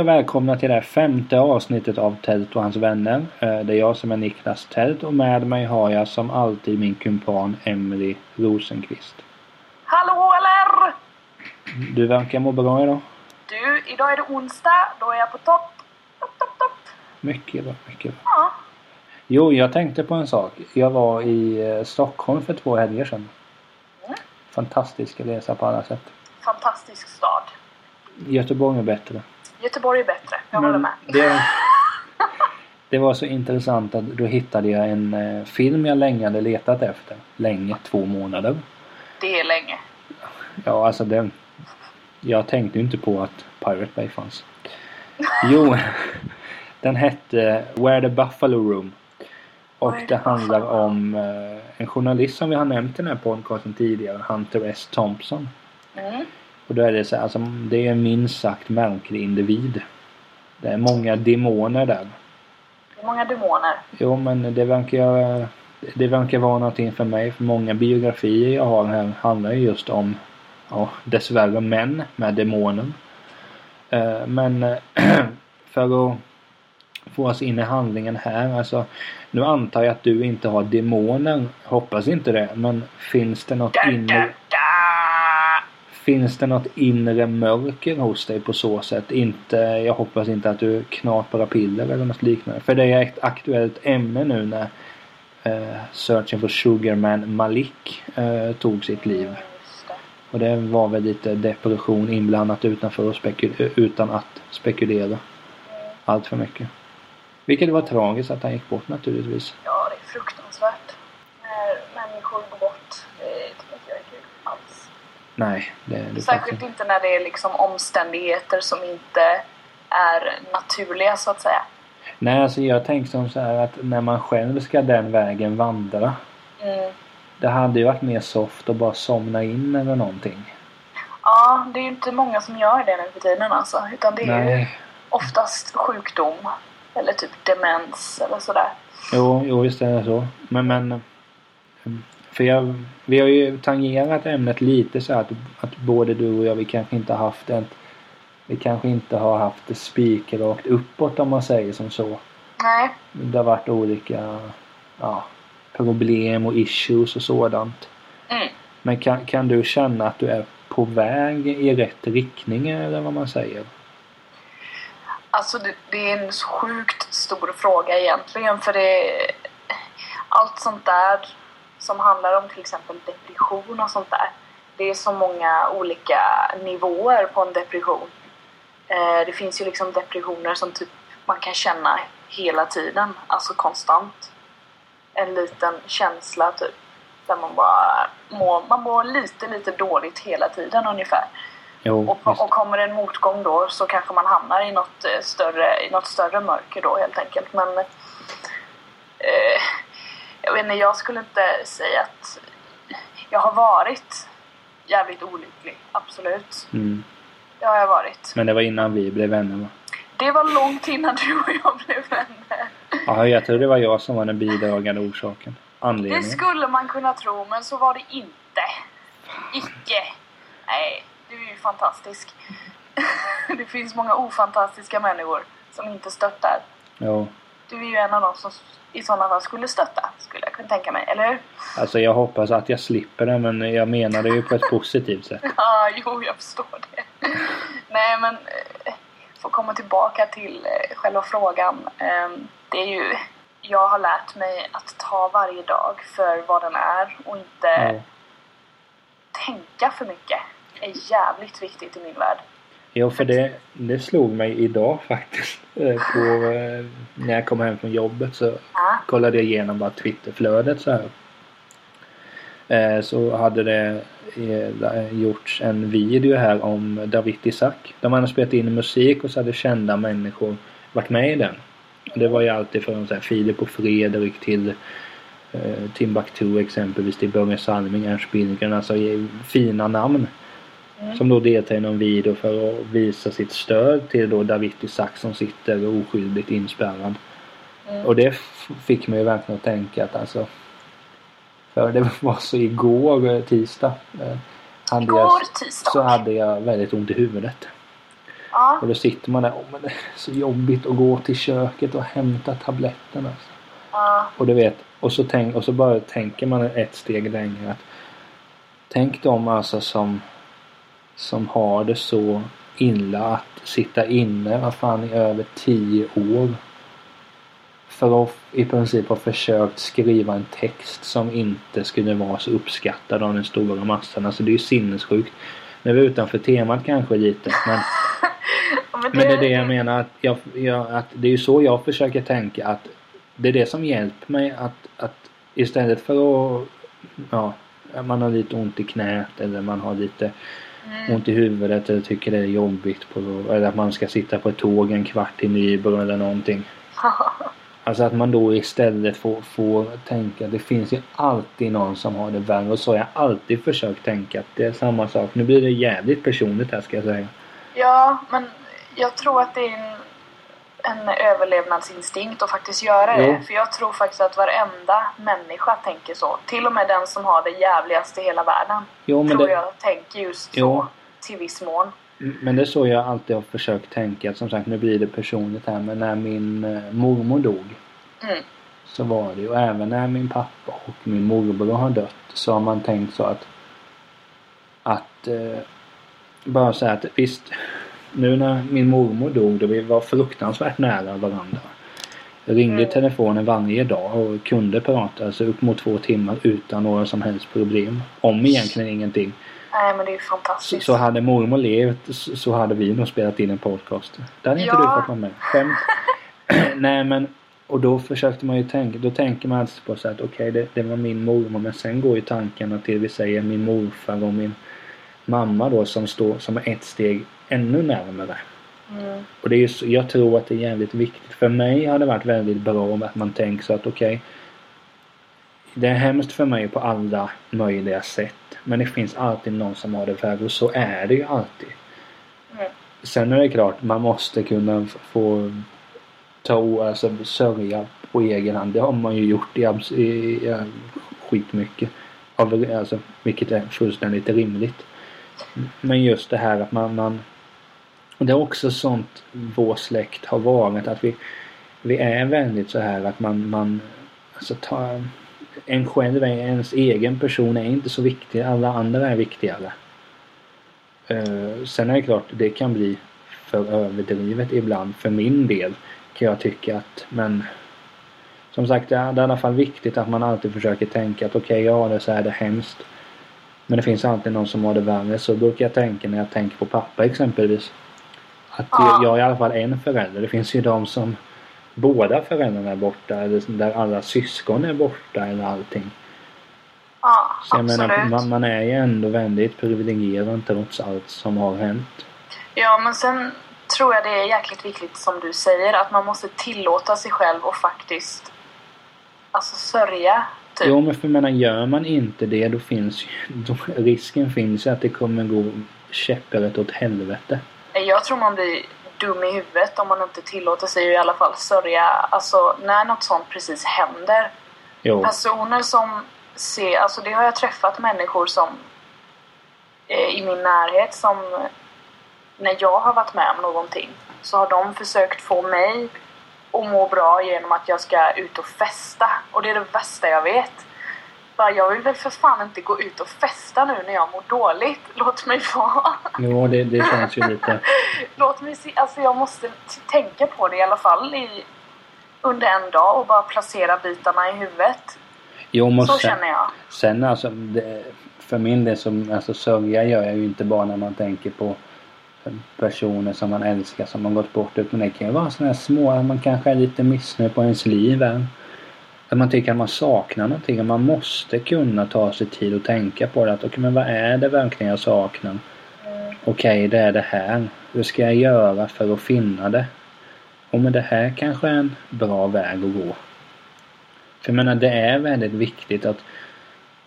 Hej och välkomna till det här femte avsnittet av Tält och hans vänner. Eh, Det är jag som är Niklas Tält och med mig har jag som alltid min kumpan Emily Rosenqvist. Hallå eller? Du verkar må bra idag. Du, idag är det onsdag. Då är jag på topp. Topp, topp, topp. Mycket bra, mycket bra. Ja. Jo, jag tänkte på en sak. Jag var i eh, Stockholm för två helger sedan. Mm. Fantastisk resa på alla sätt. Fantastisk stad. Göteborg är bättre. Göteborg är bättre. Jag håller med. det, det var så intressant att då hittade jag en eh, film jag länge hade letat efter. Länge, två månader. Det är länge. Ja, alltså den... Jag tänkte ju inte på att Pirate Bay fanns. Jo, den hette Where the Buffalo Room. Och det handlar om eh, en journalist som vi har nämnt i den här podcasten tidigare, Hunter S. Thompson. Mm. Och då är det så här, alltså, det är en minst sagt märklig individ. Det är många demoner där. Det är många demoner. Jo, men det verkar, det verkar vara någonting för mig. För många biografier jag har här handlar ju just om, ja, dessvärre män med demoner. Eh, Men för att få oss in i handlingen här, alltså nu antar jag att du inte har demoner. Hoppas inte det, men finns det något inre finns det något inre mörker hos dig på så sätt? Inte, jag hoppas inte att du knaprar piller eller något liknande. För det är ett aktuellt ämne nu när eh, Searching for Sugarman Malik eh, tog sitt liv. Och det var väl lite depression inblandat utanför och spekul- utan att spekulera allt för mycket. Vilket var tragiskt att han gick bort naturligtvis. Ja, det är fruktansvärt. När människor går bort. Eh, Det tycker inte jag är kul alls. Nej, det, det Särskilt inte när det är liksom omständigheter som inte är naturliga så att säga. Nej, alltså jag tänker som så här att när man själv ska den vägen vandra. Mm. Det hade ju varit mer soft att bara somna in eller någonting. Ja, det är ju inte många som gör det nu för tiden alltså. Utan det är ju Nej. oftast sjukdom. Eller typ demens eller sådär. Jo, jo visst är det så. Men, men... För jag, vi har ju tangerat ämnet lite så att, att både du och jag, vi kanske inte har haft ett... Vi kanske inte har haft det spikrakt uppåt om man säger som så. Nej. Det har varit olika ja, problem och issues och sådant. Mm. Men kan, kan du känna att du är på väg i rätt riktning eller vad man säger? Alltså det, det är en sjukt stor fråga egentligen för det... Allt sånt där som handlar om till exempel depression och sånt där. Det är så många olika nivåer på en depression. Eh, det finns ju liksom depressioner som typ man kan känna hela tiden, alltså konstant. En liten känsla typ. Där man bara mår, man mår lite, lite dåligt hela tiden ungefär. Jo, Och, och kommer en motgång då så kanske man hamnar i något, eh, större, i något större mörker då helt enkelt. Men eh, jag vet inte, jag skulle inte säga att jag har varit jävligt olycklig. Absolut. Mm. Det har jag varit. Men det var innan vi blev vänner va? Det var långt innan du och jag blev vänner. Ja, jag tror det var jag som var den bidragande orsaken. Det Anledningen. skulle man kunna tro, men så var det inte. Icke. Nej, du är ju fantastisk. Det finns många ofantastiska människor som inte stöttar. Jo. Du är ju en av dem som i sådana fall skulle stötta, skulle jag kunna tänka mig, eller hur? Alltså jag hoppas att jag slipper det men jag menar det ju på ett positivt sätt. Ja, jo, jag förstår det. Nej, men eh, för att komma tillbaka till eh, själva frågan. Eh, det är ju, jag har lärt mig att ta varje dag för vad den är och inte Ja. tänka för mycket. är jävligt viktigt i min värld. Jo, för det, det slog mig idag faktiskt. Eh, På, eh, när jag kom hem från jobbet så Ja. kollade jag igenom bara Twitterflödet så här. Eh, Så hade det gjorts en video här om David Isaac. Man hade spelat in musik och så hade kända människor varit med i den. Det var ju alltid från så här, Filip och Fredrik till Timbuktu exempelvis till Börje Salming, Ernst Billgren. Alltså fina namn. Mm. Som då deltar i någon video för att visa sitt stöd till då David Isaac som sitter oskyldigt inspärrad. Mm. Och det fick mig verkligen att tänka att alltså För det var så igår, eh, tisdag. eh, Igår tisdag. så hade jag väldigt ont i huvudet. Ja. Och då sitter man där, åh men det är så jobbigt att gå till köket och hämta tabletterna. Ja. Och du vet, och så, tänk, och så bara tänker man ett steg längre att Tänk de alltså som som har det så illa att sitta inne, vad fan, i över tio år. För att i princip ha försökt skriva en text som inte skulle vara så uppskattad av den stora massan. Alltså det är ju sinnessjukt. Nu är vi utanför temat kanske lite men Men men det är det jag menar. Att, jag, jag, att det är ju så jag försöker tänka. att Det är det som hjälper mig att, att istället för att ja, man har lite ont i knät eller man har lite Mm. ont i huvudet eller tycker det är jobbigt på, eller att man ska sitta på ett tåg en kvart till Nybro eller någonting. Alltså att man då istället får, får tänka det finns ju alltid någon som har det värre och så har jag alltid försökt tänka att det är samma sak. Nu blir det jävligt personligt här ska jag säga. Ja, men jag tror att det är en, en överlevnadsinstinkt att faktiskt göra det. Jo. För jag tror faktiskt att varenda människa tänker så. Till och med den som har det jävligaste i hela världen. Jo tror det, jag tänker just Jo. så. Till viss mån. Men det är så jag alltid har försökt tänka. Som sagt, nu blir det personligt här. Men när min eh, mormor dog. Mm. Så var det ju. Och även när min pappa och min morbror har dött. Så har man tänkt så att. Att. Eh, bara säga att visst. Nu när min mormor dog. Då vi var fruktansvärt nära varandra. Jag ringde i Mm. telefonen varje dag och kunde prata alltså upp mot två timmar utan några som helst problem. Om egentligen ingenting. Nej, men det är ju Så, fantastiskt. så hade mormor levt så, hade vi nog spelat in en podcast. Det hade inte Ja. du fått vara med. Skämt. Nej men och då försökte man ju tänka. Då tänker man alltså på så att okej det, det var min mormor men sen går ju tankarna till vi säger min morfar och min mamma då som står som är ett steg ännu närmare. Mm. Och det är jag tror att det är jävligt viktigt. För mig har det varit väldigt bra att man tänker så att okej. det är hemskt för mig på alla möjliga sätt. Men det finns alltid någon som har det värre och så är det ju alltid. Mm. Sen är det klart, man måste kunna få ta alltså sörja på egen hand. Det har man ju gjort i, i, i skitmycket. Av, alltså, vilket är fullständigt rimligt. Men just det här att man, man och det är också sånt vår släkt har varit att vi vi är väldigt så här att man, man alltså ta, en själv, ens egen person är inte så viktig. Alla andra är viktigare. Uh, sen är det klart, det kan bli för överdrivet ibland. För min del kan jag tycka att, men som sagt, det är, det är i alla fall viktigt att man alltid försöker tänka att okej, jag har det så här, det är hemskt. Men det finns alltid någon som har det värre. Så brukar jag tänka när jag tänker på pappa exempelvis. Att Ja. jag, är i alla fall en förälder. Det finns ju de som båda föräldrarna är borta. Eller där alla syskon är borta eller allting. Ja, Så jag absolut. menar, man, man är ju ändå väldigt privilegierad trots allt som har hänt. Ja, men sen tror jag det är jäkligt viktigt som du säger att man måste tillåta sig själv och faktiskt alltså sörja. Typ. Jo men för jag menar, gör man inte det då finns ju, då, risken finns ju att det kommer gå käpprätt åt helvete. Jag tror man blir dum i huvudet om man inte tillåter sig i alla fall sörja. Alltså när något sånt precis händer. Jo. Personer som ser, alltså det har jag träffat människor som eh, i min närhet som när jag har varit med om någonting så har de försökt få mig att må bra genom att jag ska ut och festa. Och det är det värsta jag vet. Bara, jag vill väl för fan inte gå ut och festa nu när jag mår dåligt. Låt mig vara. Jo det, det känns ju lite... Låt mig se, alltså jag måste tänka på det i alla fall i, under en dag och bara placera bitarna i huvudet. Jo men Så sen, känner jag. sen alltså det, för min del som alltså sörja gör jag ju inte bara när man tänker på personer som man älskar som har gått bort utan det kan ju vara sådana här små, man kanske är lite missnöjd på ens liv än. Att man tycker att man saknar någonting och man måste kunna ta sig tid och tänka på det. Att okej, men vad är det verkligen jag saknar? Okej, Okej, det är det här. Hur ska jag göra för att finna det? Och men det här kanske är en bra väg att gå. För jag menar, det är väldigt viktigt att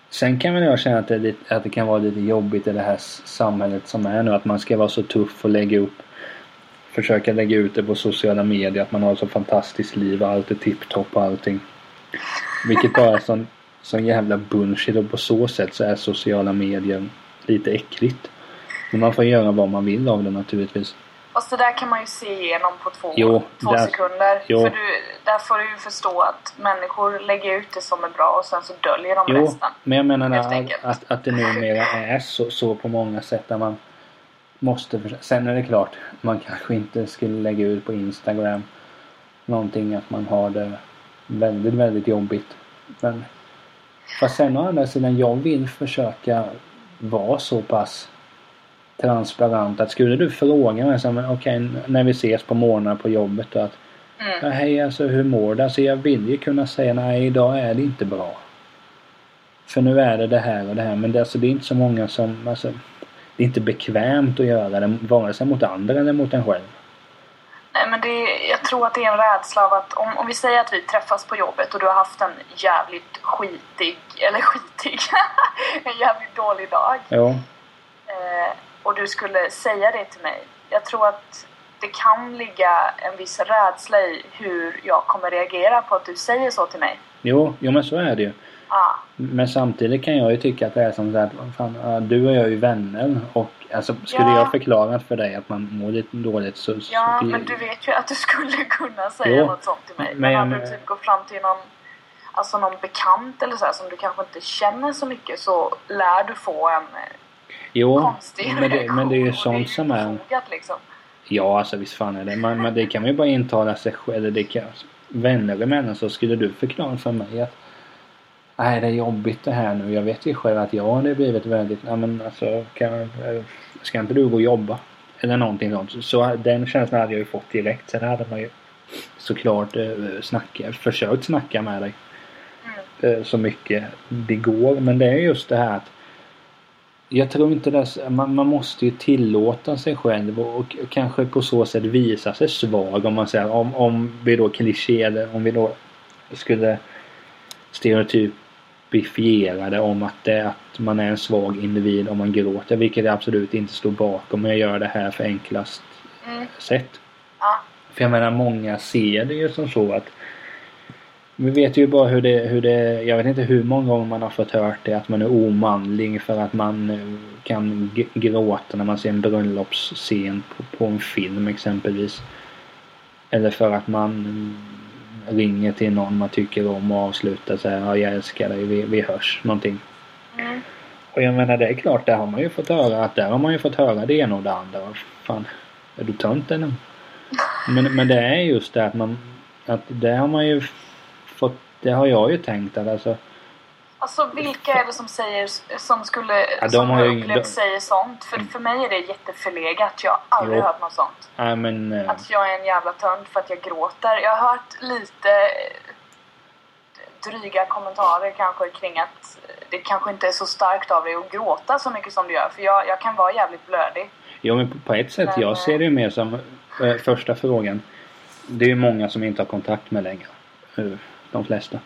Sen kan väl jag känna att det, lite, att det kan vara lite jobbigt i det här samhället som är nu. Att man ska vara så tuff och lägga upp Försöka lägga ut det på sociala medier att man har ett så fantastiskt liv och allt är tipptopp och allting. Vilket bara är sån, sån jävla bullshit och på så sätt så är sociala medier lite äckligt. Men man får göra vad man vill av det naturligtvis. Fast det där kan man ju se igenom på två, Jo, två där- sekunder. jo. För du, där får du ju förstå att människor lägger ut det som är bra och sen så döljer de Jo, resten. men jag menar att, att, att det numera är så, så på många sätt där man måste. Sen är det klart, man kanske inte skulle lägga ut på Instagram någonting att man har det väldigt, väldigt jobbigt. Men fast sen å andra sidan, jag vill försöka vara så pass transparent att skulle du fråga mig så här, men okej när vi ses på morgonen på jobbet då att Mm. Ja, hej alltså hur mår du? Alltså jag vill ju kunna säga nej idag är det inte bra. För nu är det det här och det här men det, alltså, det är inte så många som alltså, Det är inte bekvämt att göra det vare sig mot andra eller mot en själv. Nej men det, jag tror att det är en rädsla av att om, om vi säger att vi träffas på jobbet och du har haft en jävligt skitig, eller skitig, en jävligt dålig dag. Ja. Eh, och du skulle säga det till mig. Jag tror att det kan ligga en viss rädsla i hur jag kommer reagera på att du säger så till mig. Jo, jo men så är det ju. Men samtidigt kan jag ju tycka att det är som så här, att fan, du och jag är ju vänner och alltså skulle Ja. jag förklarat för dig att man mår lite dåligt så... ja, så men du vet ju att du skulle kunna säga Jo, något sånt till mig. men Men, om du typ går fram till någon, alltså någon bekant eller så här, som du kanske inte känner så mycket så lär du få en eh, Jo, konstig men det, men det är ju reaktion sånt som är... liksom. Ja, alltså visst fan är det. Men, men det kan man ju bara intala sig själv. Det kan, vänner emellan så skulle du förklara för mig att Nej, det är jobbigt det här nu. Jag vet ju själv att jag hade blivit väldigt... Ja, men alltså, kan, eh, ska inte du gå och jobba? Eller någonting sånt. Så den känslan hade jag ju fått direkt. Sen hade man ju såklart eh, snacka, försökt snacka med dig Mm. eh, så mycket det går. Men det är just det här att jag tror inte det man, man måste ju tillåta sig själv och, och kanske på så sätt visa sig svag om man säger om, om vi då klichéade, om vi då skulle stereotypifiera det om att, det, att man är en svag individ om man gråter vilket jag absolut inte står bakom men jag gör det här för enklast Mm. sätt. Ja. För jag menar många ser det ju som så att vi vet ju bara hur det, hur det, jag vet inte hur många gånger man har fått hört det att man är omanlig för att man eh, kan gråta när man ser en bröllopsscen på, på en film exempelvis. Eller för att man ringer till någon man tycker om och avslutar så här, ja, jag älskar dig, vi, vi hörs, någonting. Mm. Och jag menar det är klart, där har man ju fått höra att där har man ju fått höra det ena och det andra. Fan, är du tönt eller? Men, men det är just det att man, att det har man ju fått, det har jag ju tänkt att alltså, Alltså vilka är det som säger, som skulle, Ja, som har upplevt de- säger sånt? För, för mig är det jätteförlegat. Jag har aldrig Jo. hört något sånt. nej men eh, Att jag är en jävla tönt för att jag gråter. Jag har hört lite eh, dryga kommentarer kanske kring att det kanske inte är så starkt av dig att gråta så mycket som du gör. För jag, jag kan vara jävligt blödig. Jo men på- ett sätt, Men, jag eh, ser det ju mer som eh, första frågan. Det är ju många som inte har kontakt med längre. Eh, De flesta.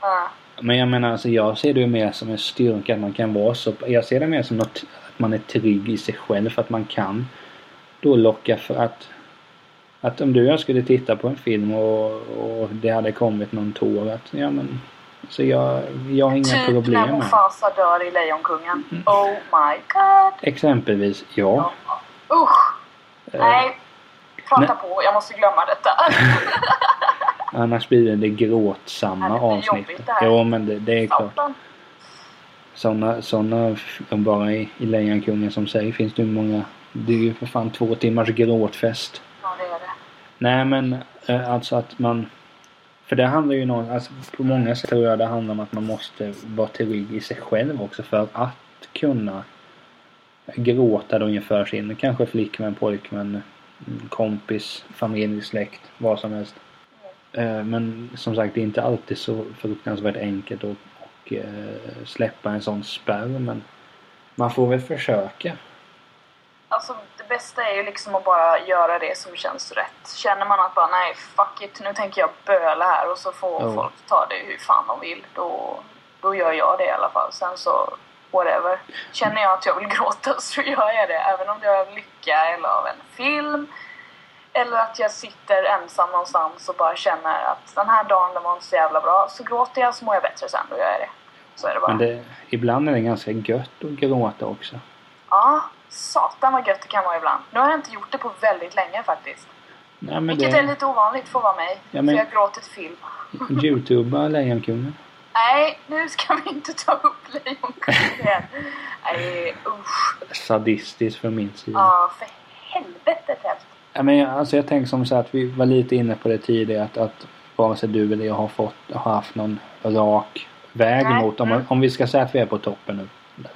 Ja. Men jag menar alltså jag ser det ju mer som en styrka att man kan vara så. Jag ser det mer som något, att man är trygg i sig själv för att man kan då locka för att att om du och jag skulle titta på en film och, och det hade kommit någon tår att ja men så jag, jag har inga Typ när problem med Mufasa dör i Lejonkungen. Mm. Oh my god. Exempelvis ja. Ja. Usch. Eh, Nej. Prata nej. på, jag måste glömma detta. Annars blir det det gråtsamma Ja, det avsnittet. det. Jo men det, det är klart. Såna, såna bara i, i Lejonkungen som säger finns det ju många. Det är ju för fan två timmars gråtfest. Ja, det är det. Nej men eh, alltså att man För det handlar ju någon, alltså på många sätt tror jag det handlar om att man måste vara trygg i sig själv också för att kunna gråta då inför sin kanske flickvän, pojkvän, kompis, familj, släkt, vad som helst. Eh, Men som sagt det är inte alltid så fruktansvärt enkelt att och, eh, släppa en sån spärr men man får väl försöka. Alltså det bästa är ju liksom att bara göra det som känns rätt. Känner man att bara nej fuck it, nu tänker jag böla här och så får Ja. folk ta det hur fan de vill. Då, då gör jag det i alla fall. Sen så whatever. Känner jag att jag vill gråta så gör jag det. Även om det är av lycka eller av en film. Eller att jag sitter ensam någonstans och bara känner att den här dagen den var inte så jävla bra. Så gråter jag så mår jag bättre sen. Då gör jag det. Så är det bara. Men det, ibland är det ganska gött att gråta också. Ja, Satan vad gött det kan vara ibland. Nu har jag inte gjort det på väldigt länge faktiskt. Nej, Vilket det... är lite ovanligt för att vara mig. Ja, men- För jag gråter till film. Youtuba Lejonkungen. Nej, nu ska vi inte ta upp Lejonkungen igen. Nej, usch. Sadistiskt från min sida. Ja, för helvetet helst. Ja, men alltså jag tänker som så att vi var lite inne på det tidigare att, att vare sig du eller jag har fått har haft någon rak väg Nej. mot om, om vi ska säga att vi är på toppen nu.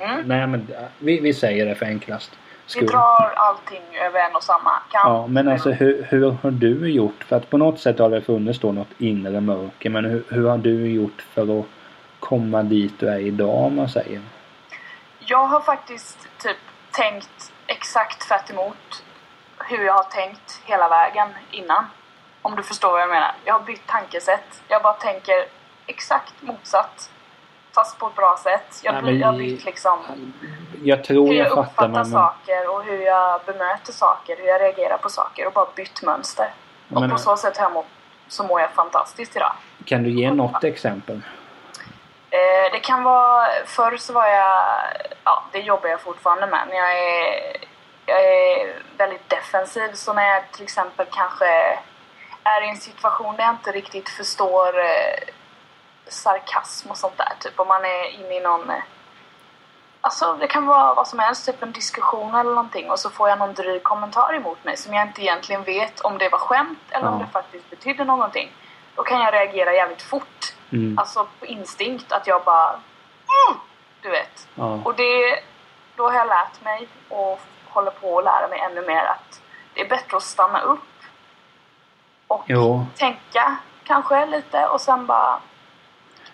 Mm. Nej men vi, vi säger det för enklast Vi skull. drar allting över en och samma kam. Ja men alltså hur, hur har du gjort? För att på något sätt har det funnits då något inre mörker men hur, hur har du gjort för att komma dit du är idag om man säger? Jag har faktiskt typ tänkt exakt tvärt hur jag har tänkt hela vägen innan. Om du förstår vad jag menar. Jag har bytt tankesätt. Jag bara tänker exakt motsatt. Fast på ett bra sätt. Jag, Nej, jag har bytt liksom Jag tror hur jag jag fattar uppfattar men, saker och hur jag bemöter saker, hur jag reagerar på saker och bara bytt mönster. Och Men- på så sätt har jag mått, så mår jag fantastiskt idag. kan du ge något exempel? Eh, det kan vara, förr så var jag, ja det jobbar jag fortfarande med, men jag är, jag är väldigt defensiv. Så när jag till exempel kanske är i en situation där jag inte riktigt förstår eh, sarkasm och sånt där, typ om man är inne i någon eh, Alltså det kan vara vad som helst, typ en diskussion eller någonting och så får jag någon dryg kommentar emot mig som jag inte egentligen vet om det var skämt eller om det faktiskt betydde någonting. Då kan jag reagera jävligt fort. Mm. Alltså på instinkt att jag bara... Mm, du vet. Ja. Och det... Då har jag lärt mig och håller på att lära mig ännu mer att det är bättre att stanna upp och Jo. tänka kanske lite och sen bara...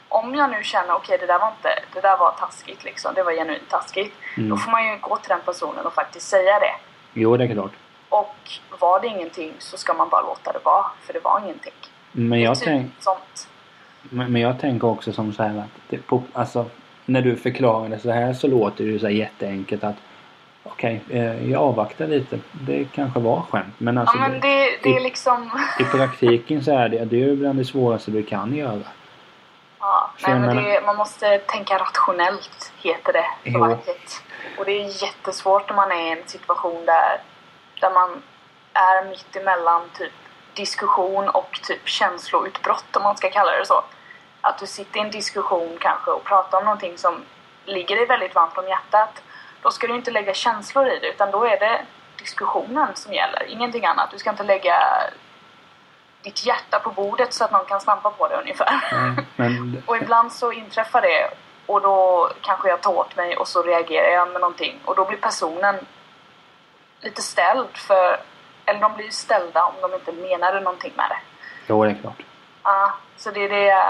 Om jag nu känner okej det där var inte... Det där var taskigt liksom. Det var genuint taskigt. Mm. Då får man ju gå till den personen och faktiskt säga det. Jo det är klart. Och var det ingenting så ska man bara låta det vara. För det var ingenting. Men jag, typ tänk, sånt. men men jag tänker också som så här att det, på, alltså, när du förklarar det så här så låter det ju så jätteenkelt att okej, eh, jag avvaktar lite. Det kanske var skämt. Men alltså Ja men det, det är i- liksom... i praktiken så är det, det är ju bland det svåraste du kan göra. Ja, nej, men det, man måste tänka rationellt, heter det vackert. Och det är jättesvårt när man är i en situation där, där man är mitt emellan typ diskussion och typ känsloutbrott, om man ska kalla det så. Att du sitter i en diskussion kanske och pratar om någonting som ligger dig väldigt varmt om hjärtat. Då ska du inte lägga känslor i det, utan då är det diskussionen som gäller, ingenting annat. Du ska inte lägga ditt hjärta på bordet så att någon kan stampa på det ungefär. Nej, Men Och ibland så inträffar det och då kanske jag tar åt mig och så reagerar jag med någonting och då blir personen lite ställd för eller de blir ju ställda om de inte menade någonting med det. jo, det är klart. Ja, så det är det,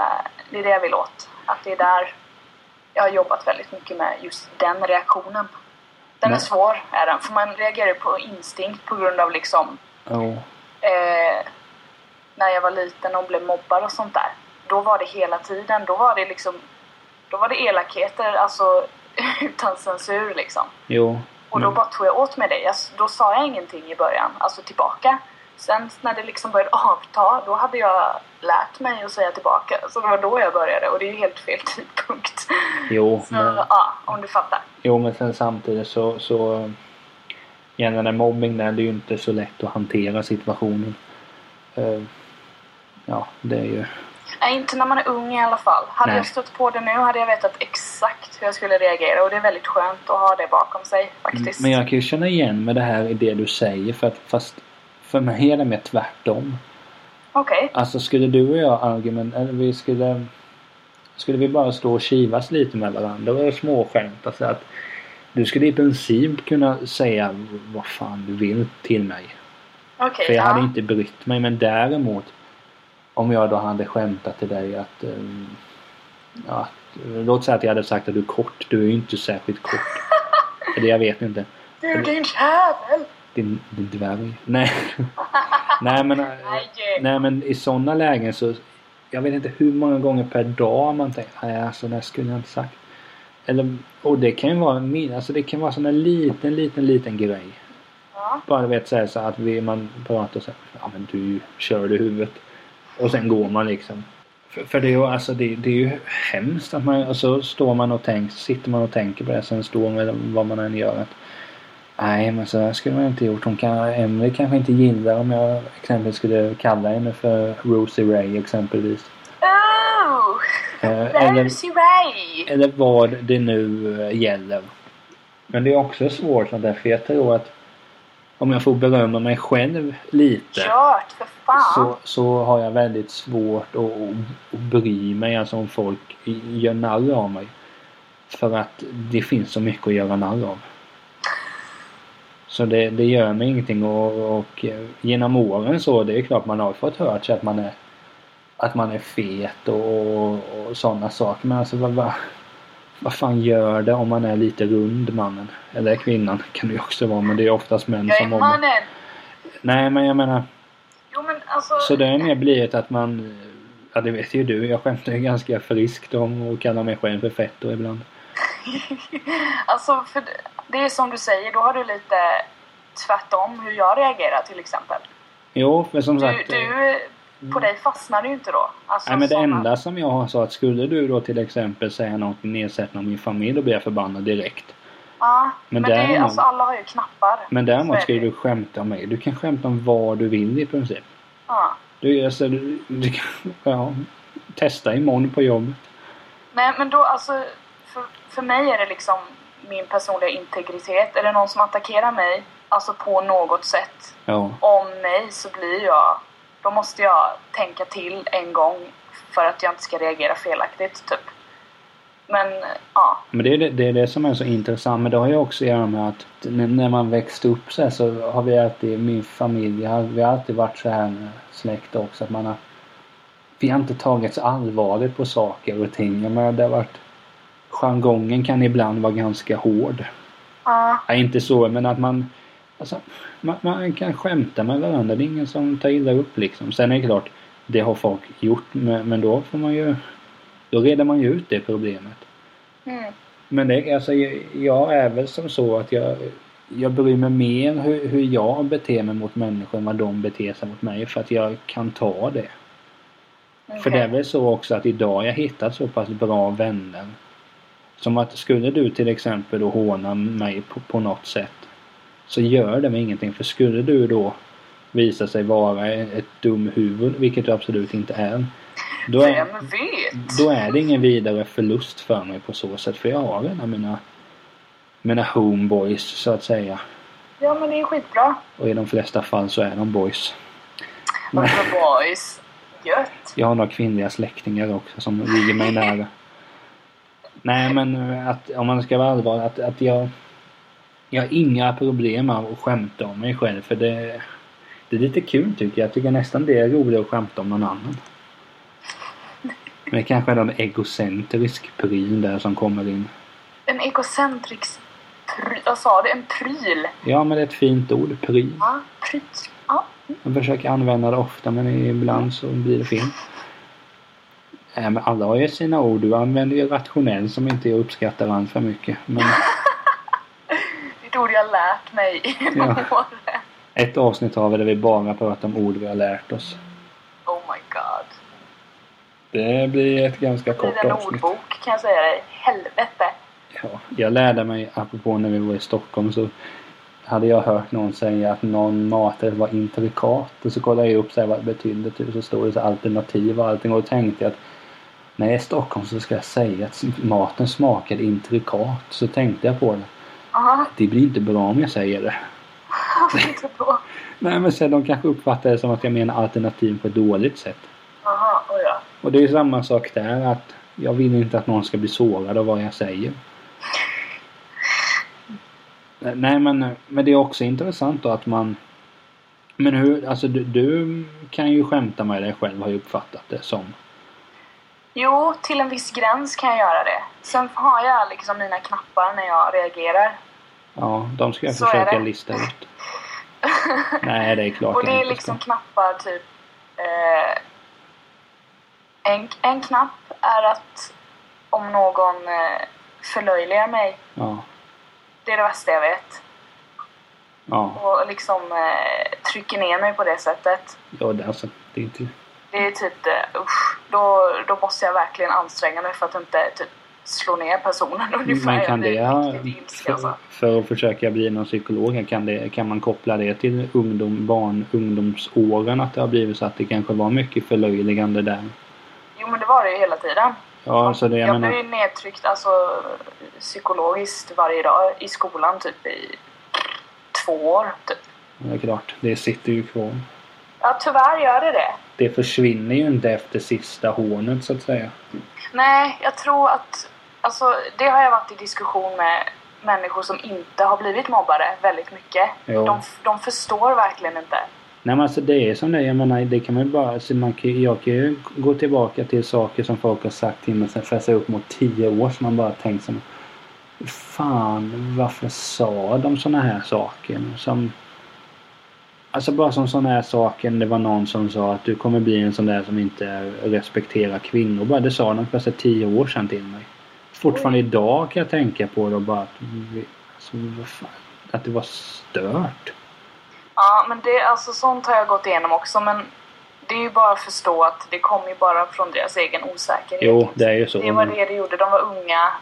det är det jag vill åt. Att det är där jag har jobbat väldigt mycket med just den reaktionen. Den är Men- svår, är den. För man reagerar på instinkt på grund av liksom Jo. eh, när jag var liten och blev mobbad och sånt där. Då var det hela tiden. Då var det liksom då var det elakheter, alltså utan censur liksom. Jo. Och då bara tog jag åt mig det. Jag, då sa jag ingenting i början, alltså tillbaka. Sen när det liksom började avta, då hade jag lärt mig att säga tillbaka. Så det var då jag började och det är ju helt fel tidpunkt. Jo, Så men, ja, om du fattar. jo, men sen samtidigt så, så gällande mobbing där, det är ju inte så lätt att hantera situationen. Eh, ja, det är ju... Nej, inte när man är ung i alla fall. Hade Nej. jag stött på det nu hade jag vetat exakt hur jag skulle reagera och det är väldigt skönt att ha det bakom sig faktiskt. Men jag kan ju känna igen med det här i det du säger för att fast för mig är det mer tvärtom. Okej. Alltså skulle du och jag argument, eller vi skulle skulle vi bara stå och kivas lite med varandra och småskämta så att du skulle i princip kunna säga vad fan du vill till mig. Okej, För jag ja. hade inte brytt mig men däremot om jag då hade skämtat till dig att ehm, ja, att- låt säga att jag hade sagt att du är kort. Du är ju inte särskilt kort. Eller jag vet inte. Du din jävel! Din, din dvärg. Nej. nej men. Nej. Men i sådana lägen så. Jag vet inte hur många gånger per dag man tänker. Nej alltså det skulle jag inte sagt. Eller, och det kan ju vara min, alltså det kan vara sån en liten, liten, liten grej. Ja. Bara vet säga så att vi, man pratar och så Ja men du kör i huvudet. Och sen går man liksom. För, för det är ju alltså det, det är ju hemskt att man, och så står man och tänker, sitter man och tänker på det. Sen står man vad man än gör. Att, Nej, men så skulle man inte gjort. Hon kan, Emily kanske inte gillar om jag exempelvis skulle kalla henne för Rosie Ray exempelvis. Oh! Eh, eller, Rosie Ray! eller vad det nu eh, gäller. Men det är också svårt sånt där för jag tror att om jag får berömma mig själv lite Kört för fan! så, så har jag väldigt svårt att, att bry mig alltså om folk gör narr av mig. För att det finns så mycket att göra narr av. Så det, det gör mig ingenting och, och genom åren så det är klart man har fått hört sig att man är att man är fet och, och, sådana saker. Men alltså vad, vad, vad fan gör det om man är lite rund mannen? Eller kvinnan kan det ju också vara men det är oftast män jag är som mobbar. mannen! Nej men jag menar Jo men alltså... så det är mer blivit att man Ja det vet ju du. Jag skämtar ju ganska friskt om och kallar mig själv för fetto ibland. alltså för det- är som du säger, då har du lite tvärtom hur jag reagerar till exempel. Jo men som Du, sagt. eh, du, på dig fastnar det ju inte då. Alltså, Nej men det såna- enda som jag har sa att skulle du då till exempel säga något nedsättande om min familj då blir jag förbannad direkt. Ja, Men men, det är, däremot- alltså alla har ju knappar. Men däremot är ska ju du skämta om mig. Du kan skämta om vad du vill i princip. Ja. Du, alltså, du, du kan, ja, testa imorgon på jobbet. Nej men då alltså, för, för mig är det liksom min personliga integritet. Det någon som attackerar mig, alltså på något sätt, Ja. om mig så blir jag, då måste jag tänka till en gång för att jag inte ska reagera felaktigt typ. Men ja, Men det är det, det är det som är så intressant. Men det har ju också att göra med att när, när man växte upp så, här, så har vi alltid, min familj, har, vi har alltid varit så här med släkt också. Att man har, vi har inte tagit så allvarligt på saker och ting. Jag menar, det har varit, jargongen kan ibland vara ganska hård. ja, Nej, inte så, men att man... Alltså, man, man kan skämta med varandra. Det är ingen som tar illa upp liksom. Sen är det klart, det har folk gjort. Men, men då får man ju... Då reder man ju ut det problemet. mm, Men det, alltså, jag, är väl som så att jag... Jag bryr mig mer hur, hur jag beter mig mot människor än vad de beter sig mot mig. För att jag kan ta det. För okej. det är väl så också att idag har jag hittat så pass bra vänner. Som att skulle du till exempel då håna mig på, på något sätt. Så gör det mig ingenting. För skulle du då visa sig vara ett dum huvud, vilket du absolut inte är. Då är, Vem vet? då är det ingen vidare förlust för mig på så sätt. För jag har redan mina, mina homeboys så att säga. Ja men det är skitbra. Och i de flesta fall så är de boys. Alltså boys. Gött. Jag har några kvinnliga släktingar också som ligger mig nära. Nej men eh, att om man ska vara allvarlig att, att jag Jag har inga problem med att skämta om mig själv för det Det är lite kul tycker jag. Jag tycker nästan det är roligt att skämta om någon annan. Men det kanske är någon egocentrisk pryl där som kommer in. En egocentrisk pry... Vad sa du? En pryl? Ja men det är ett fint ord, pryl. Ja, pryl. Ja. Jag försöker använda det ofta men ibland så blir det fel. Nej men alla har ju sina ord. Du använder ju rationell som inte jag uppskattar allt för mycket. Men Det är ett ord jag lärt mig genom Ja. åren. ett avsnitt har vi där vi bara pratar om ord vi har lärt oss. Oh my god. Det blir ett ganska Det blir kort en avsnitt. ordbok kan jag säga dig. Helvete. Ja, jag lärde mig, apropå när vi var i Stockholm så hade jag hört någon säga att någon maträtt var intrikat. Och så kollade jag upp så här vad det betydde. Typ, så stod det så alternativ och allting. Och då tänkte jag att när jag är i Stockholm så ska jag säga att maten smakade intrikat. Så tänkte jag på det. Aha, Det blir inte bra om jag säger det. inte bra. Nej men sen de kanske uppfattar det som att jag menar alternativ på ett dåligt sätt. Aha, oj ja. Och det är samma sak där att jag vill inte att någon ska bli sårad av vad jag säger. Nej men, men det är också intressant då att man Men hur, alltså du, du kan ju skämta med dig själv har jag uppfattat det som. Jo, till en viss gräns kan jag göra det. Sen har jag liksom mina knappar när jag reagerar. Ja, de ska jag Så försöka lista ut. Nej det är klart Och det är liksom ska. knappar typ... Eh, en, en knapp är att om någon eh, förlöjligar mig. Ja. Det är det värsta jag vet. Ja, Och liksom eh, trycker ner mig på det sättet. ja det, alltså, det är inte... Det är typ det, usch, då, då måste jag verkligen anstränga mig för att inte typ slå ner personen ungefär. Men kan det blir riktigt ilsken för, alltså. för att försöka bli någon psykolog, kan, det, kan man koppla det till ungdom, barn, ungdomsåren? Att det har blivit så att det kanske var mycket förlöjligande där? Jo men det var det ju hela tiden. Ja, så det jag jag menar... blev ju nedtryckt alltså, psykologiskt varje dag i skolan typ i två år. Typ. Är klart, det sitter ju kvar. Ja tyvärr gör det det. Det försvinner ju inte efter sista hånet så att säga. Nej, jag tror att... Alltså, det har jag varit i diskussion med människor som inte har blivit mobbare väldigt mycket. Jo. De, de förstår verkligen inte. Nej men alltså det är som det. Jag menar det kan man ju bara... Alltså man kan, jag kan ju gå tillbaka till saker som folk har sagt till mig sen så upp mot tio år som man bara tänkt som... Fan, varför sa de såna här saker? Som... Alltså bara som såna här saker. Det var någon som sa att du kommer bli en sån där som inte respekterar kvinnor. Bara det sa de för så tio år sedan till mig. Fortfarande idag kan jag tänka på det och bara att... Alltså, fan, att det var stört. Ja, men det, alltså, sånt har jag gått igenom också. Men det är ju bara att förstå att det kommer ju bara från deras egen osäkerhet. Jo, det är ju så. Det var det det gjorde. De var unga.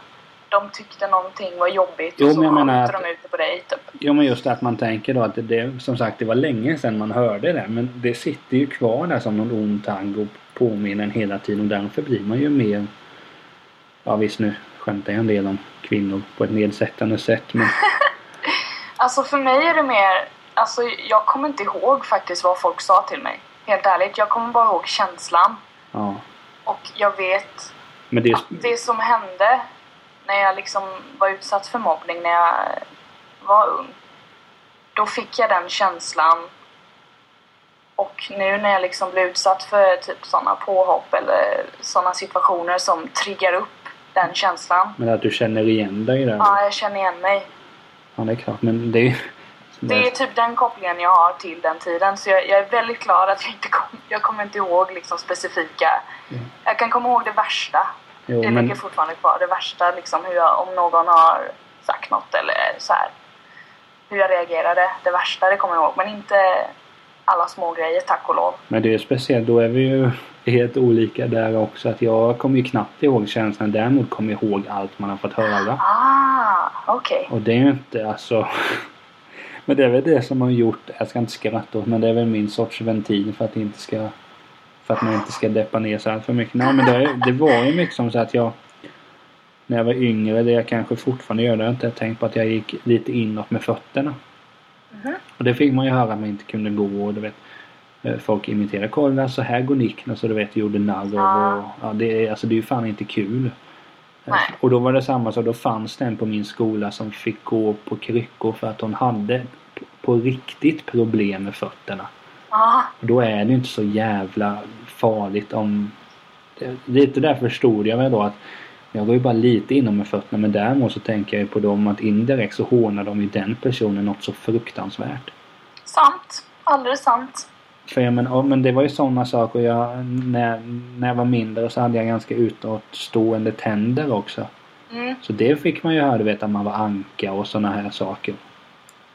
De tyckte någonting var jobbigt Jo, och så men jag menar skjuter att- de ut det på dig typ. Jo men just att man tänker då att det, det som sagt det var länge sedan man hörde det men det sitter ju kvar där som någon ond tagg och påminner en hela tiden och därför blir man ju mer Ja visst nu skämtar jag en del om kvinnor på ett nedsättande sätt men Alltså för mig är det mer, alltså jag kommer inte ihåg faktiskt vad folk sa till mig. Helt ärligt, jag kommer bara ihåg känslan. ja. Och jag vet Men det att det som hände när jag liksom var utsatt för mobbning när jag var ung. Då fick jag den känslan. Och nu när jag liksom blir utsatt för typ sådana påhopp eller sådana situationer som triggar upp den känslan. men att du känner igen dig där. Ja, jag känner igen mig. Ja det är klart men det är Det är typ den kopplingen jag har till den tiden. Så jag, jag är väldigt glad att jag inte kom, jag kommer inte ihåg liksom specifika. Mm. Jag kan komma ihåg det värsta. Jo, det men- ligger fortfarande kvar. Det värsta liksom hur jag, om någon har sagt något eller så här. Hur jag reagerade. Det värsta det kommer jag ihåg. Men inte alla små grejer tack och lov. Men det är speciellt, då är vi ju helt olika där också. Att jag kommer ju knappt ihåg känslan. Däremot kommer jag ihåg allt man har fått höra. Ah, okej. Och det är ju inte alltså... Men det är väl det som har gjort, jag ska inte skratta åt men det är väl min sorts ventil för att det inte ska... För att man inte ska deppa ner sig allt för mycket. Nej men det, det var ju mycket som så att jag... När jag var yngre, det jag kanske fortfarande gör, det har jag inte tänkt på att jag gick lite inåt med fötterna. Mhm. Och det fick man ju höra att man inte kunde gå och du vet. eh, Folk imiterade. Kolla så här går Niklas och du vet gjorde narr Ja. och, ja, det, är- alltså, det är ju fan inte kul. Eh, Nej. Och då var det samma så då fanns det en på min skola som fick gå på kryckor för att hon hade på riktigt problem med fötterna. Och då är det inte så jävla farligt om... Lite där förstod jag väl då att jag går ju bara lite inom med fötterna men däremot så tänker jag ju på dem att indirekt så hånar de ju den personen något så fruktansvärt. sant. Alldeles sant. För jag men, ja, men det var ju sådana saker. Jag, när, när jag var mindre så hade jag ganska utåtstående tänder också. Mm. Så det fick man ju höra, du vet att man var anka och sådana här saker.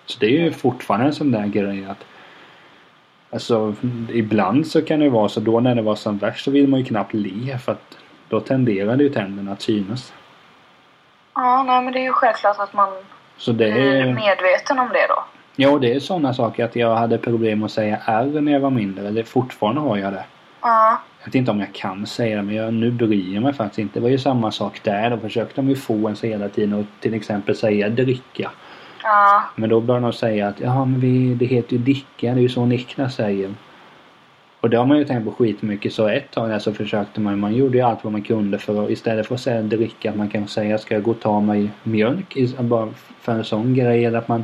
Så det är ju fortfarande en sån där grej att Alltså ibland så kan det vara så då när det var som värst så vill man ju knappt le för att då tenderade ju tänderna att synas. Ja, nej men det är ju självklart att man Så det blir är... medveten om det då. Ja, det är sådana saker att jag hade problem att säga R när jag var mindre. Det, fortfarande har jag det. Ja. Jag vet inte om jag kan säga det men jag, nu bryr jag mig faktiskt inte. Det var ju samma sak där. Då försökte de ju få en så hela tiden att till exempel säga dricka. Ja. Men då började de säga att ja men vi, det heter ju Dicka, det är ju så Niklas säger. Och det har man ju tänkt på skitmycket så ett tag där så försökte man, man gjorde ju allt vad man kunde för att istället för att säga dricka att man kan säga ska jag gå och ta mig mjölk bara för en sån grej eller att man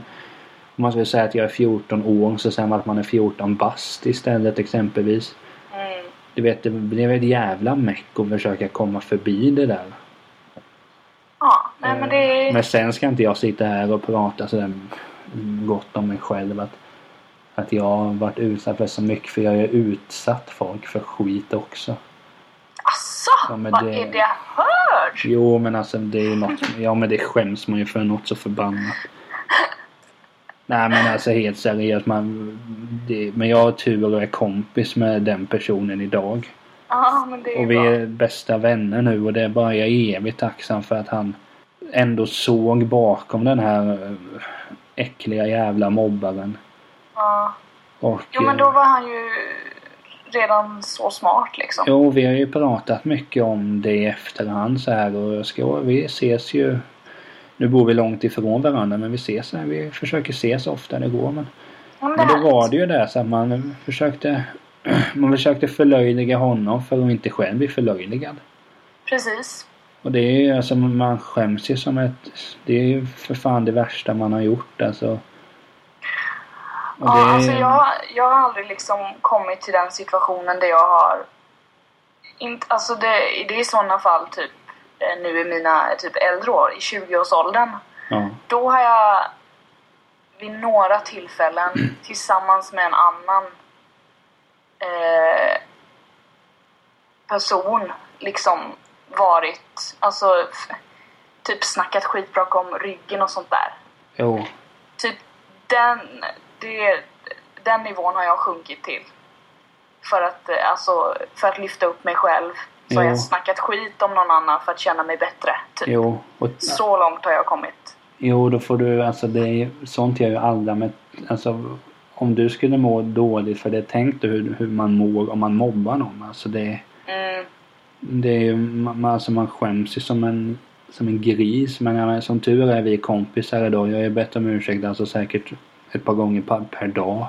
om man skulle säga att jag är 14 år så säger man att man är 14 bast istället exempelvis. Mm. Du vet det blev ett jävla meck att försöka komma förbi det där. Nej men det är... Men sen ska inte jag sitta här och prata sådär gott om mig själv. Att, att jag har varit utsatt för så mycket. För jag har ju utsatt folk för skit också. Asså! Ja, vad det- är det jag hör? Jo men alltså det är något. Ja men det skäms man ju för något så förbannat. Nej men alltså helt seriöst. Man, det, men jag har tur och är kompis med den personen idag. Ja, men det är Och vi bra. är bästa vänner nu och det är bara jag är evigt tacksam för att han ändå såg bakom den här eh, äckliga jävla mobbaren. Ja. Och, Jo, men eh, då var han ju redan så smart liksom. Jo, vi har ju pratat mycket om det i efterhand så här och jag ska, vi ses ju Nu bor vi långt ifrån varandra men vi ses. Vi försöker ses ofta det går men Men, Men då var det ju det så att man försökte Man försökte förlöjliga honom för att inte själv bli förlöjligad. Precis. Och det är ju alltså man skäms ju som ett Det är ju för fan det värsta man har gjort alltså. Och Ja, det alltså jag, jag har aldrig liksom kommit till den situationen där jag har... Inte, alltså det, det är i sådana fall typ eh, nu i mina typ äldre år, i 20-årsåldern. Ja. Då har jag vid några tillfällen tillsammans med en annan eh, person liksom varit, alltså typ snackat skitbra om ryggen och sånt där. Jo. Typ den, det, den nivån har jag sjunkit till. För att, eh, alltså, för att lyfta upp mig själv. Så har jag snackat skit om någon annan för att känna mig bättre. Typ. Jo. Och, Så långt har jag kommit. jo då får du alltså det är, sånt gör ju alla med Alltså om du skulle må dåligt för det tänk du hur, hur man mår om man mobbar någon. Alltså det Mm, Det är ju, man, alltså man skäms ju som en, som en gris. Men menar, som tur är vi kompisar idag. Jag har ju bett om ursäkt alltså säkert ett par gånger per, per dag.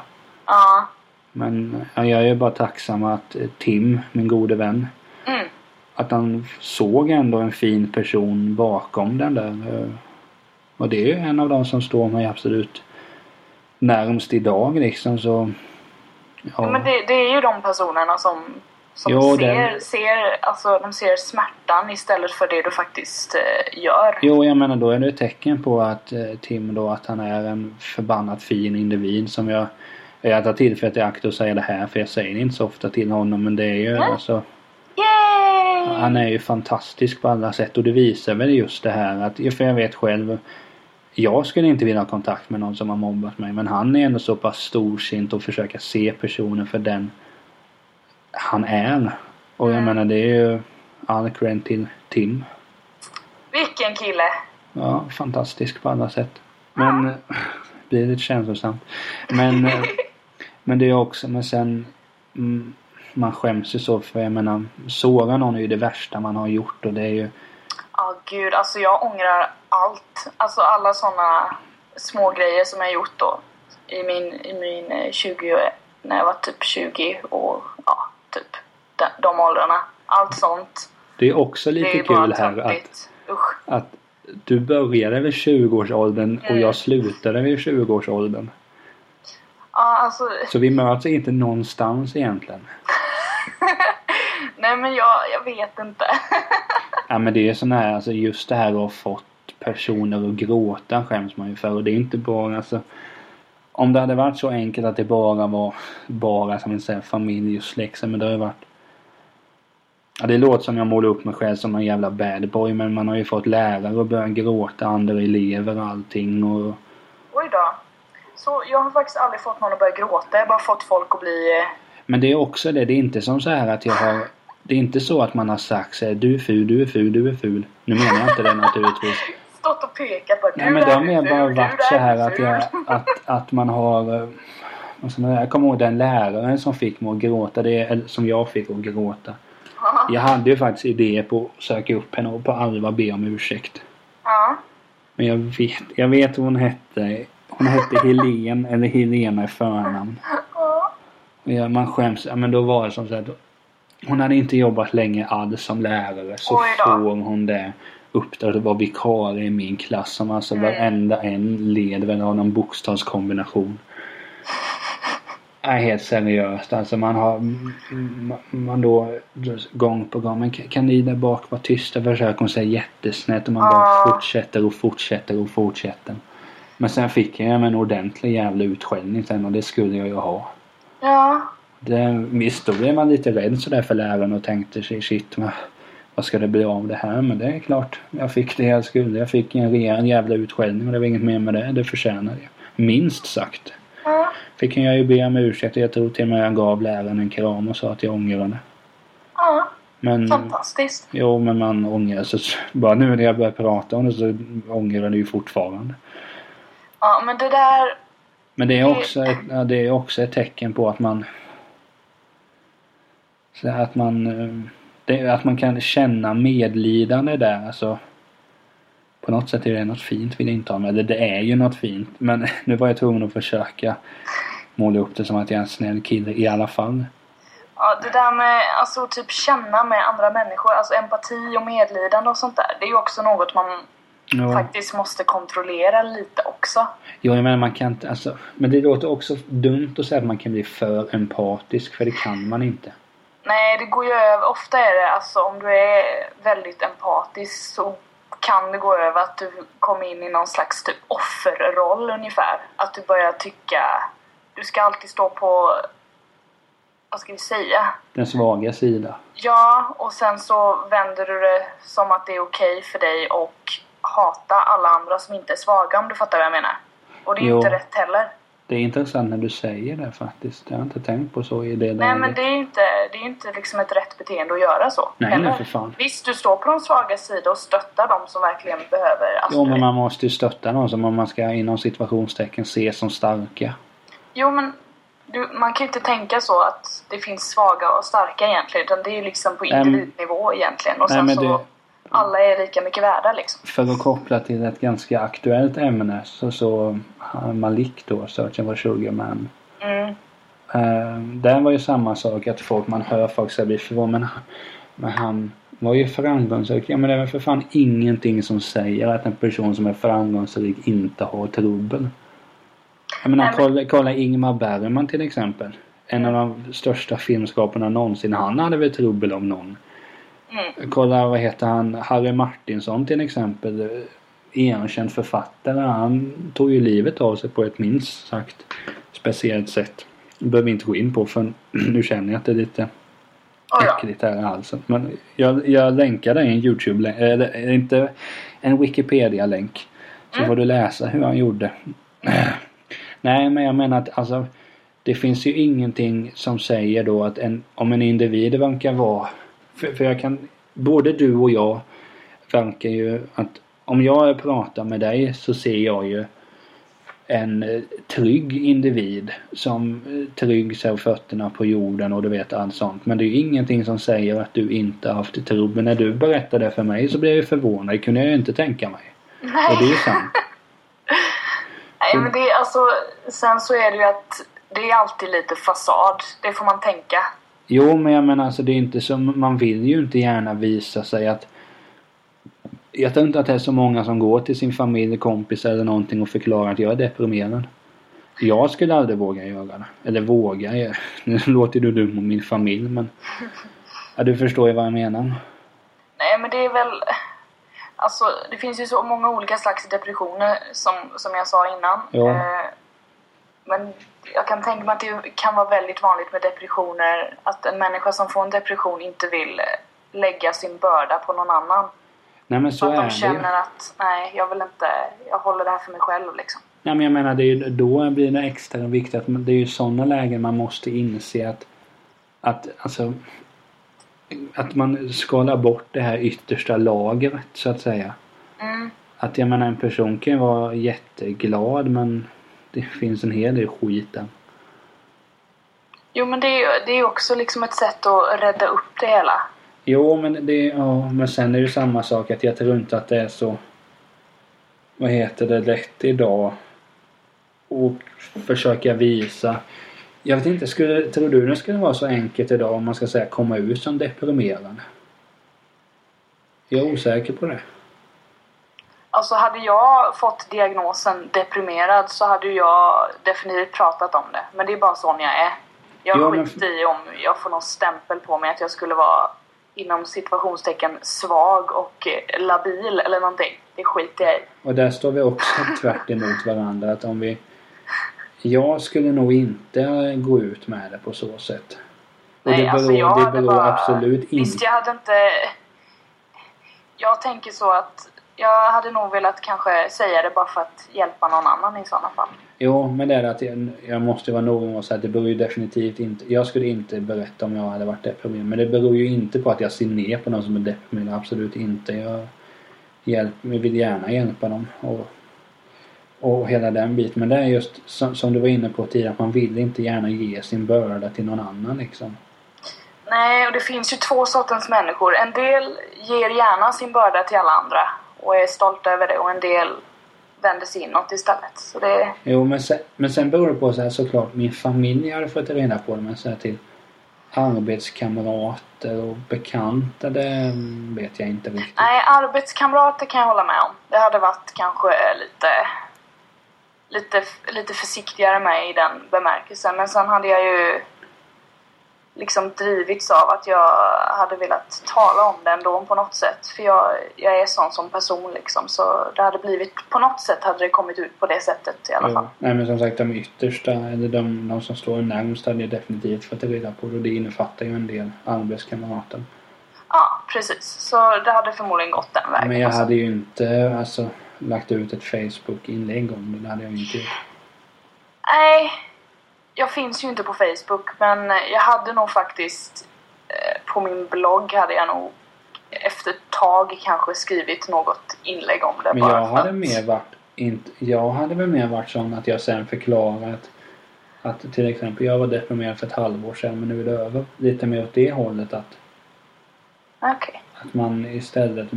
ja. Men ja, jag är ju bara tacksam att Tim, min gode vän, Mm, att han såg ändå en fin person bakom den där. Och det är ju en av de som står mig absolut närmst idag liksom så. Ja, Men det, det är ju de personerna som, som Jo, ser, den- ser, alltså, de ser smärtan istället för det du faktiskt eh, gör. Jo, jag menar då är det ett tecken på att eh, Tim då att han är en förbannat fin individ som jag jag tar tillfället i akt att säga det här för jag säger det inte så ofta till honom men det är ju Nej. alltså Yay! Han är ju fantastisk på alla sätt och det visar väl just det här att, för jag vet själv Jag skulle inte vilja ha kontakt med någon som har mobbat mig men han är ändå så pass storsint och försöka se personen för den han är. Och jag Mm. menar det är ju all cred till Tim. Vilken kille! Ja, fantastisk på alla sätt. Men eh, blir lite känslosamt. Men, eh, men det är också, men sen mm, man skäms ju så för jag menar såra någon är ju det värsta man har gjort och det är ju Ja, gud. Alltså jag ångrar allt. Alltså alla såna små grejer som jag gjort då. I min, i min eh, 20, när jag var typ 20 och ja, typ de, de åldrarna. Allt sånt. Det är också är lite bara kul här att, att du började vid 20-årsåldern och Mm. jag slutade vid 20-årsåldern. Ja, alltså. Så vi möts inte någonstans egentligen. Nej men jag, jag vet inte. Ja men det är sån här, alltså just det här att ha fått personer att gråta skäms man ju för och det är inte bara alltså Om det hade varit så enkelt att det bara var bara som här familj och släkt men det har ju varit Ja det låter som jag målar upp mig själv som en jävla bad boy men man har ju fått lärare att börja gråta, andra elever och allting och Oj då. Så jag har faktiskt aldrig fått någon att börja gråta. Jag har bara fått folk att bli... eh, Men det är också det, det är inte som så här att jag har Det är inte så att man har sagt så här, du är ful, du är ful, du är ful. Nu menar jag inte det naturligtvis. Stått och pekat att Nej men det har mer bara varit så här att, jag, att, att man har... eh, Jag kommer ihåg den läraren som fick mig att gråta. Det, eller som jag fick att gråta. Jag hade ju faktiskt idéer på att söka upp henne och på allvar be om ursäkt. Ja. Men jag vet, jag vet hon hette. Hon hette Helen eller Helena i förnamn. Ja. Man skäms. Ja, men då var det som så då, Hon hade inte jobbat länge alls som lärare. Så får hon det uppdraget att vara vikarie i min klass. Som alltså Mm. varenda en led väl av någon bokstavskombination. Nej, helt seriöst. Alltså man har man då gång på gång. Men kan ni där bak vara tysta? Försöker hon säga jättesnett och man bara Ja. fortsätter och fortsätter och fortsätter. Men sen fick jag en ordentlig jävla utskällning sen och det skulle jag ju ha. Ja. Det, visst, då blev man lite rädd sådär för läraren och tänkte sig shit vad, vad ska det bli av det här? Men det är klart, jag fick det jag skulle. Jag fick en rejäl jävla utskällning och det var inget mer med det. Det förtjänade jag. Minst sagt. Ja. Fick jag ju be om ursäkt och jag tror till och med jag gav läraren en kram och sa att jag ångrade. Ja, Men, fantastiskt. jo, men man ångrar sig. Bara nu när jag börjar prata om det så ångrar jag det ju fortfarande. Ja, men det där... Men det är också ett, det är också ett tecken på att man så att man eh, det, att man kan känna medlidande där alltså på något sätt är det något fint vill jag inte ha med. Eller det är ju något fint. Men nu var jag tvungen att försöka måla upp det som att jag är en snäll kille i alla fall. Ja, det där med alltså typ känna med andra människor, alltså empati och medlidande och sånt där. Det är ju också något man Ja. faktiskt måste kontrollera lite också. Jo, jag menar man kan inte, alltså, men det låter också dumt att säga att man kan bli för empatisk för det kan man inte. Nej, det går ju över. Ofta är det alltså om du är väldigt empatisk så kan det gå över att du kommer in i någon slags typ offerroll ungefär. Att du börjar tycka... Du ska alltid stå på... Vad ska vi säga? Den svaga sida. Ja, och sen så vänder du det som att det är okej för dig och hata alla andra som inte är svaga om du fattar vad jag menar. Och det är ju inte rätt heller. Det är intressant när du säger det faktiskt. Jag har inte tänkt på så i det Nej läget. men det är inte, det är inte liksom ett rätt beteende att göra så. Nej, heller. nej, för fan. Visst, du står på de svaga sida och stöttar de som verkligen behöver. Alltså, Jo, du- men man måste ju stötta någon som man ska inom situationstecken se som starka. jo, men du, man kan ju inte tänka så att det finns svaga och starka egentligen. Utan det är ju liksom på individnivå egentligen. Och Nej, sen så, det- alla är lika mycket värda liksom. För att koppla till ett ganska aktuellt ämne så så har Malik då, Searching for Sugar Man. Mm. Uh, där var ju samma sak att folk, man hör folk säga blir förvånade. Men, men han var ju framgångsrik. Ja men det är väl för fan ingenting som säger att en person som är framgångsrik inte har trubbel. Jag menar Nej, men- kolla, kolla Ingmar Bergman till exempel. En av de största filmskaparna någonsin. Han hade väl trubbel om någon. Mm. Kolla vad heter han? Harry Martinsson till exempel. eh, Erkänd författare. Han tog ju livet av sig på ett minst sagt speciellt sätt. Det behöver vi inte gå in på för nu känner jag att det är lite äckligt här i halsen. Men jag, jag länkar dig en Youtube eller inte en Wikipedia-länk. Så Mm. får du läsa hur han gjorde. Nej men jag menar att alltså det finns ju ingenting som säger då att en, om en individ verkar vara för, för jag kan både du och jag verkar ju att om jag pratar med dig så ser jag ju en eh, trygg individ som eh, trygg sig fötterna på jorden och du vet allt sånt. Men det är ju ingenting som säger att du inte har haft trubbel. När du berättade det för mig så blev jag förvånad. Det kunde jag ju inte tänka mig. Och det är ju sant. Nej, men det är alltså... Sen så är det ju att det är alltid lite fasad. Det får man tänka. Jo men jag menar alltså det är inte som, man vill ju inte gärna visa sig att jag tror inte att det är så många som går till sin familj, kompis eller någonting och förklarar att jag är deprimerad. Jag skulle aldrig våga göra det. Eller våga, jag- nu låter du dum om min familj men Ja du förstår ju vad jag menar. Nej, men det är väl... Alltså, det finns ju så många olika slags depressioner som, som jag sa innan. Ja. Eh, men jag kan tänka mig att det kan vara väldigt vanligt med depressioner att en människa som får en depression inte vill eh, lägga sin börda på någon annan. Nej men Så att är de det känner att nej, jag vill inte, jag håller det här för mig själv liksom. Nej men jag menar det är ju, då blir det extra viktigt att det är ju sådana lägen man måste inse att att alltså att man skalar bort det här yttersta lagret så att säga. Mm. Att jag menar en person kan ju vara jätteglad men det finns en hel del skit där. Jo, men det är ju det är också liksom ett sätt att rädda upp det hela. Jo men det ja, men sen är det ju samma sak att jag tror inte att det är så vad heter det lätt idag och försöka visa jag vet inte, skulle, tror du det skulle vara så enkelt idag om man ska säga komma ut som deprimerad? Jag är osäker på det. Alltså hade jag fått diagnosen deprimerad så hade jag definitivt pratat om det. Men det är bara sån jag är. Jag Ja, men- skiter i om jag får någon stämpel på mig att jag skulle vara inom situationstecken svag och eh, labil eller någonting. Det skiter jag i. Och där står vi också tvärt emot varandra. Att om vi... Jag skulle nog inte gå ut med det på så sätt. Och Nej, det beror, alltså jag det hade beror bara- absolut Visst, inte... jag hade inte... Jag tänker så att Jag hade nog velat kanske säga det bara för att hjälpa någon annan i sådana fall. Jo, men det är att jag, jag måste vara noga med att säga att det beror ju definitivt inte... Jag skulle inte berätta om jag hade varit deprimerad. Men det beror ju inte på att jag ser ner på någon som är deprimerad. Absolut inte. Jag, hjälp, jag vill gärna hjälpa dem. Och, och hela den biten. Men det är just som, som du var inne på tidigare. Att man vill inte gärna ge sin börda till någon annan liksom. Nej, och det finns ju två sorters människor. En del ger gärna sin börda till alla andra och är stolta över det och en del vänder sig inåt istället. Så det... Jo, men sen, men sen beror det på så här såklart. Min familj hade fått reda på det. Men så här till arbetskamrater och bekanta, det vet jag inte riktigt. Nej, arbetskamrater kan jag hålla med om. Det hade varit kanske lite, lite, lite försiktigare med i den bemärkelsen. Men sen hade jag ju liksom drivits av att jag hade velat tala om det ändå på något sätt. För jag, jag är sån som person liksom. Så det hade blivit, på något sätt hade det kommit ut på det sättet i alla fall. Ja. Nej men som sagt de yttersta, eller de, de som står närmst hade jag definitivt fått reda på det. Och det innefattar ju en del arbetskamrater. Ja, precis. Så det hade förmodligen gått den vägen. Men jag hade ju inte alltså lagt ut ett Facebook-inlägg om det. Det hade jag ju inte gjort. Nej, jag finns ju inte på Facebook men jag hade nog faktiskt eh, på min blogg hade jag nog efter ett tag kanske skrivit något inlägg om det. Men jag hade att- mer varit inte, jag hade väl mer varit sån att jag sen förklarat att till exempel jag var deprimerad för ett halvår sedan men nu är det över. Lite mer åt det hållet att, Okej. att man istället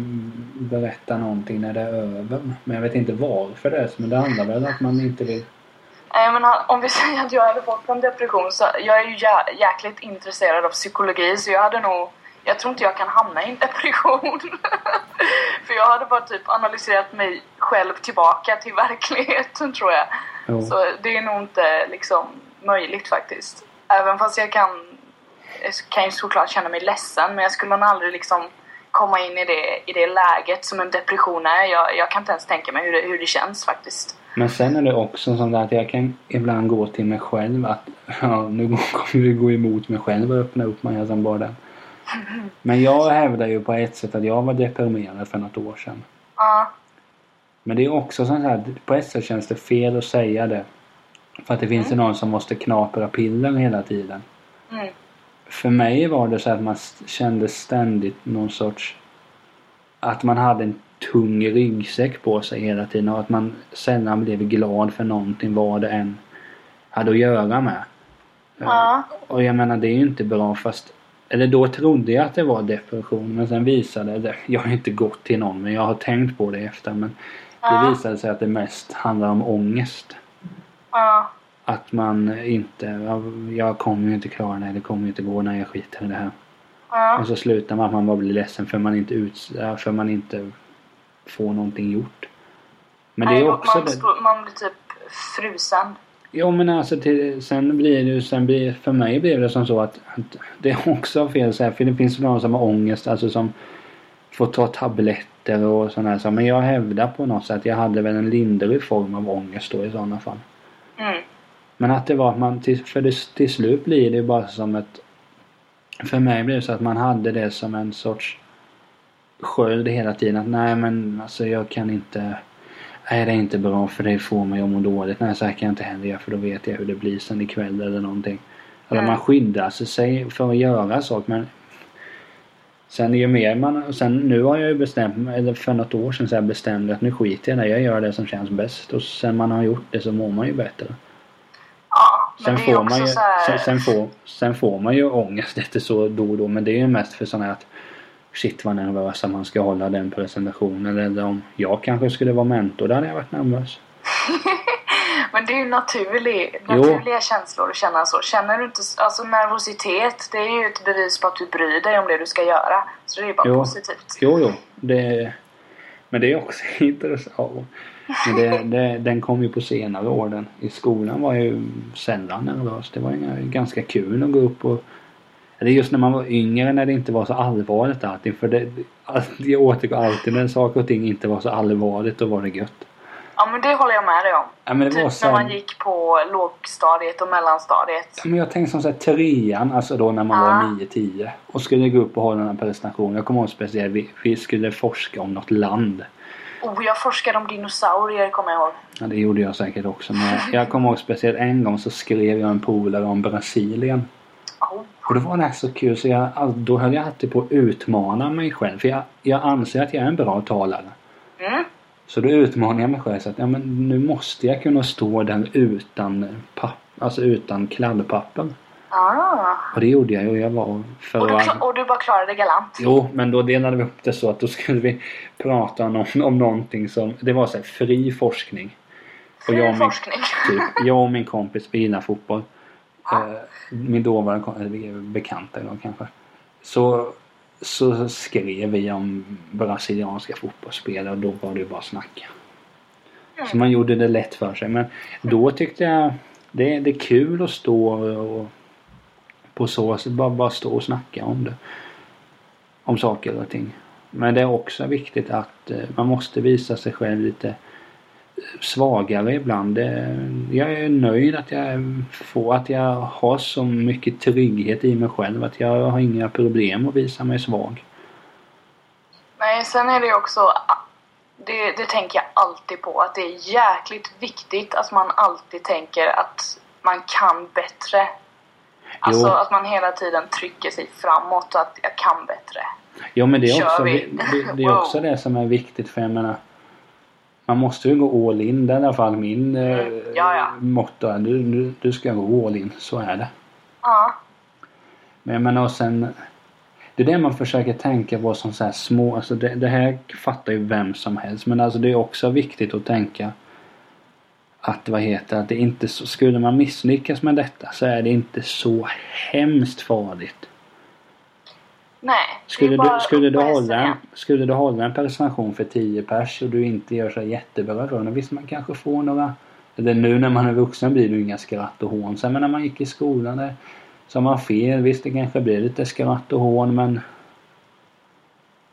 berättar någonting när det är över. Men jag vet inte varför det är så men det handlar väl om att man inte vill men om vi säger att jag hade fått en depression så jag är ju jä- jäkligt intresserad av psykologi så jag hade nog jag tror inte jag kan hamna i en depression. För jag hade bara typ analyserat mig själv tillbaka till verkligheten tror jag. Jo. Så det är nog inte liksom möjligt faktiskt. Även fast jag kan, jag kan ju såklart känna mig ledsen men jag skulle nog aldrig liksom komma in i det, i det läget som en depression är. Jag, jag kan inte ens tänka mig hur det, hur det känns faktiskt. Men sen är det också sånt att jag kan ibland gå till mig själv att ja, nu kommer vi gå emot mig själv och öppna upp mig som bara den. Men jag hävdar ju på ett sätt att jag var deprimerad för något år sedan. Ja, Men det är också sånt här, på ett sätt känns det fel att säga det. För att det finns ju någon som måste knapra piller hela tiden. mm, För mig var det så att man kände ständigt någon sorts... Att man hade en tung ryggsäck på sig hela tiden och att man sällan blev glad för någonting vad det än hade att göra med. ja, Och jag menar det är ju inte bra fast... Eller då trodde jag att det var depression men sen visade det... Jag har inte gått till någon men jag har tänkt på det efter men det Ja. visade sig att det mest handlar om ångest. ja, Att man inte... Jag, kommer ju inte klara det, det kommer ju inte gå när jag skiter i det här. ja. Och så slutar man att man bara blir ledsen för man inte, ut, för man inte får någonting gjort. Men det är också man, står- man blir typ frusen. Jo men alltså till, sen blir det sen blir, för mig blev det som så att, att det är också fel så här, för det finns någon som har ångest, alltså som får ta tabletter och sådana saker. Men jag hävdar på något sätt att jag hade väl en lindrig form av ångest då i sådana fall. Mm. Men att det var att man, till, för det, till slut blir det ju bara som ett... För mig blev det så att man hade det som en sorts sköld hela tiden. Att nej men alltså jag kan inte... Nej det är inte bra för det får mig att må dåligt. Nej så här kan jag inte heller göra för då vet jag hur det blir sen ikväll eller någonting. Eller Mm. man skyddar sig för att göra saker men... Sen ju mer man... Sen nu har jag ju bestämt eller för något år sedan så här bestämde jag att nu skiter jag i det. Jag gör det som känns bäst. Och sen man har gjort det så mår man ju bättre. Ja, Sen får, man ju, här... sen, sen, får, sen får man ju ångest lite så då och då men det är ju mest för sådana här att Shit vad nervös att man ska hålla den presentationen eller om jag kanske skulle vara mentor då hade jag varit nervös. Men det är ju naturlig, Jo. naturliga känslor att känna så. Känner du inte... Alltså nervositet, det är ju ett bevis på att du bryr dig om det du ska göra. Så det är ju bara Jo. positivt. Jo jo, det, men det är också intressant. Men det, det, den kom ju på senare år. Den. I skolan var jag ju sällan nervös. Det var ju ganska kul att gå upp och eller just när man var yngre när det inte var så allvarligt allting. För det, jag återgår alltid när saker och ting inte var så allvarligt. Då var det gött. Ja men det håller jag med dig om. Ja, men det var typ så när man gick på lågstadiet och mellanstadiet. Ja, Men jag tänkte som såhär trean, alltså då när man Ja. var 9-10 och skulle gå upp och hålla här presentationen. Jag kommer ihåg speciellt, vi, vi skulle forska om något land. Oh, jag forskade om dinosaurier kommer jag ihåg. Ja, det gjorde jag säkert också. Men jag, jag kommer ihåg speciellt en gång så skrev jag en polare om Brasilien. Och det var det så kul så jag, då höll jag alltid på att utmana mig själv. För jag, jag anser att jag är en bra talare. Mm. Så då utmanar jag mig själv så att ja, men nu måste jag kunna stå där utan papp, alltså utan kladdpapper. Ah. Och det gjorde jag ju. Jag var för Och, du, och du bara klarade det galant. Jo, men då delade vi upp det så att då skulle vi prata om, om någonting som... Det var så här, fri forskning. Och Fri jag och min, forskning. typ, jag och min kompis, gillar fotboll. Ja. Eh, min dåvarande är bekanta idag kanske. Så, så skrev vi om brasilianska fotbollsspelare och då var det ju bara snacka. Mm. Så man gjorde det lätt för sig. Men då tyckte jag det, det är kul att stå och på så sätt bara, bara stå och snacka om det. Om saker och ting. Men det är också viktigt att eh, man måste visa sig själv lite eh, svagare ibland. Jag är nöjd att jag får att jag har så mycket trygghet i mig själv att jag har inga problem att visa mig svag. Nej, sen är det ju också... Det, det tänker jag alltid på. Att det är jäkligt viktigt att man alltid tänker att man kan bättre. Alltså Jo. att man hela tiden trycker sig framåt och att jag kan bättre. Ja men det är, Kör också, det, det är Wow. också det som är viktigt för jag menar Man måste ju gå all in. Det är i alla fall min eh, Mm, ja, ja. motto. Du, du, du ska gå all in. Så är det. Ja. Men jag menar och sen Det är det man försöker tänka på som så här små, alltså det, det här fattar ju vem som helst men alltså det är också viktigt att tänka att vad heter att det inte så, skulle man misslyckas med detta så är det inte så hemskt farligt. Nej. Skulle du, skulle, du hålla, en- skulle du hålla en presentation för 10 pers och du inte gör så jättebra den, visst man kanske får några eller nu när man är vuxen blir det inga skratt och hån. Sen men när man gick i skolan där, så har man fel. Visst det kanske blir lite skratt och hån men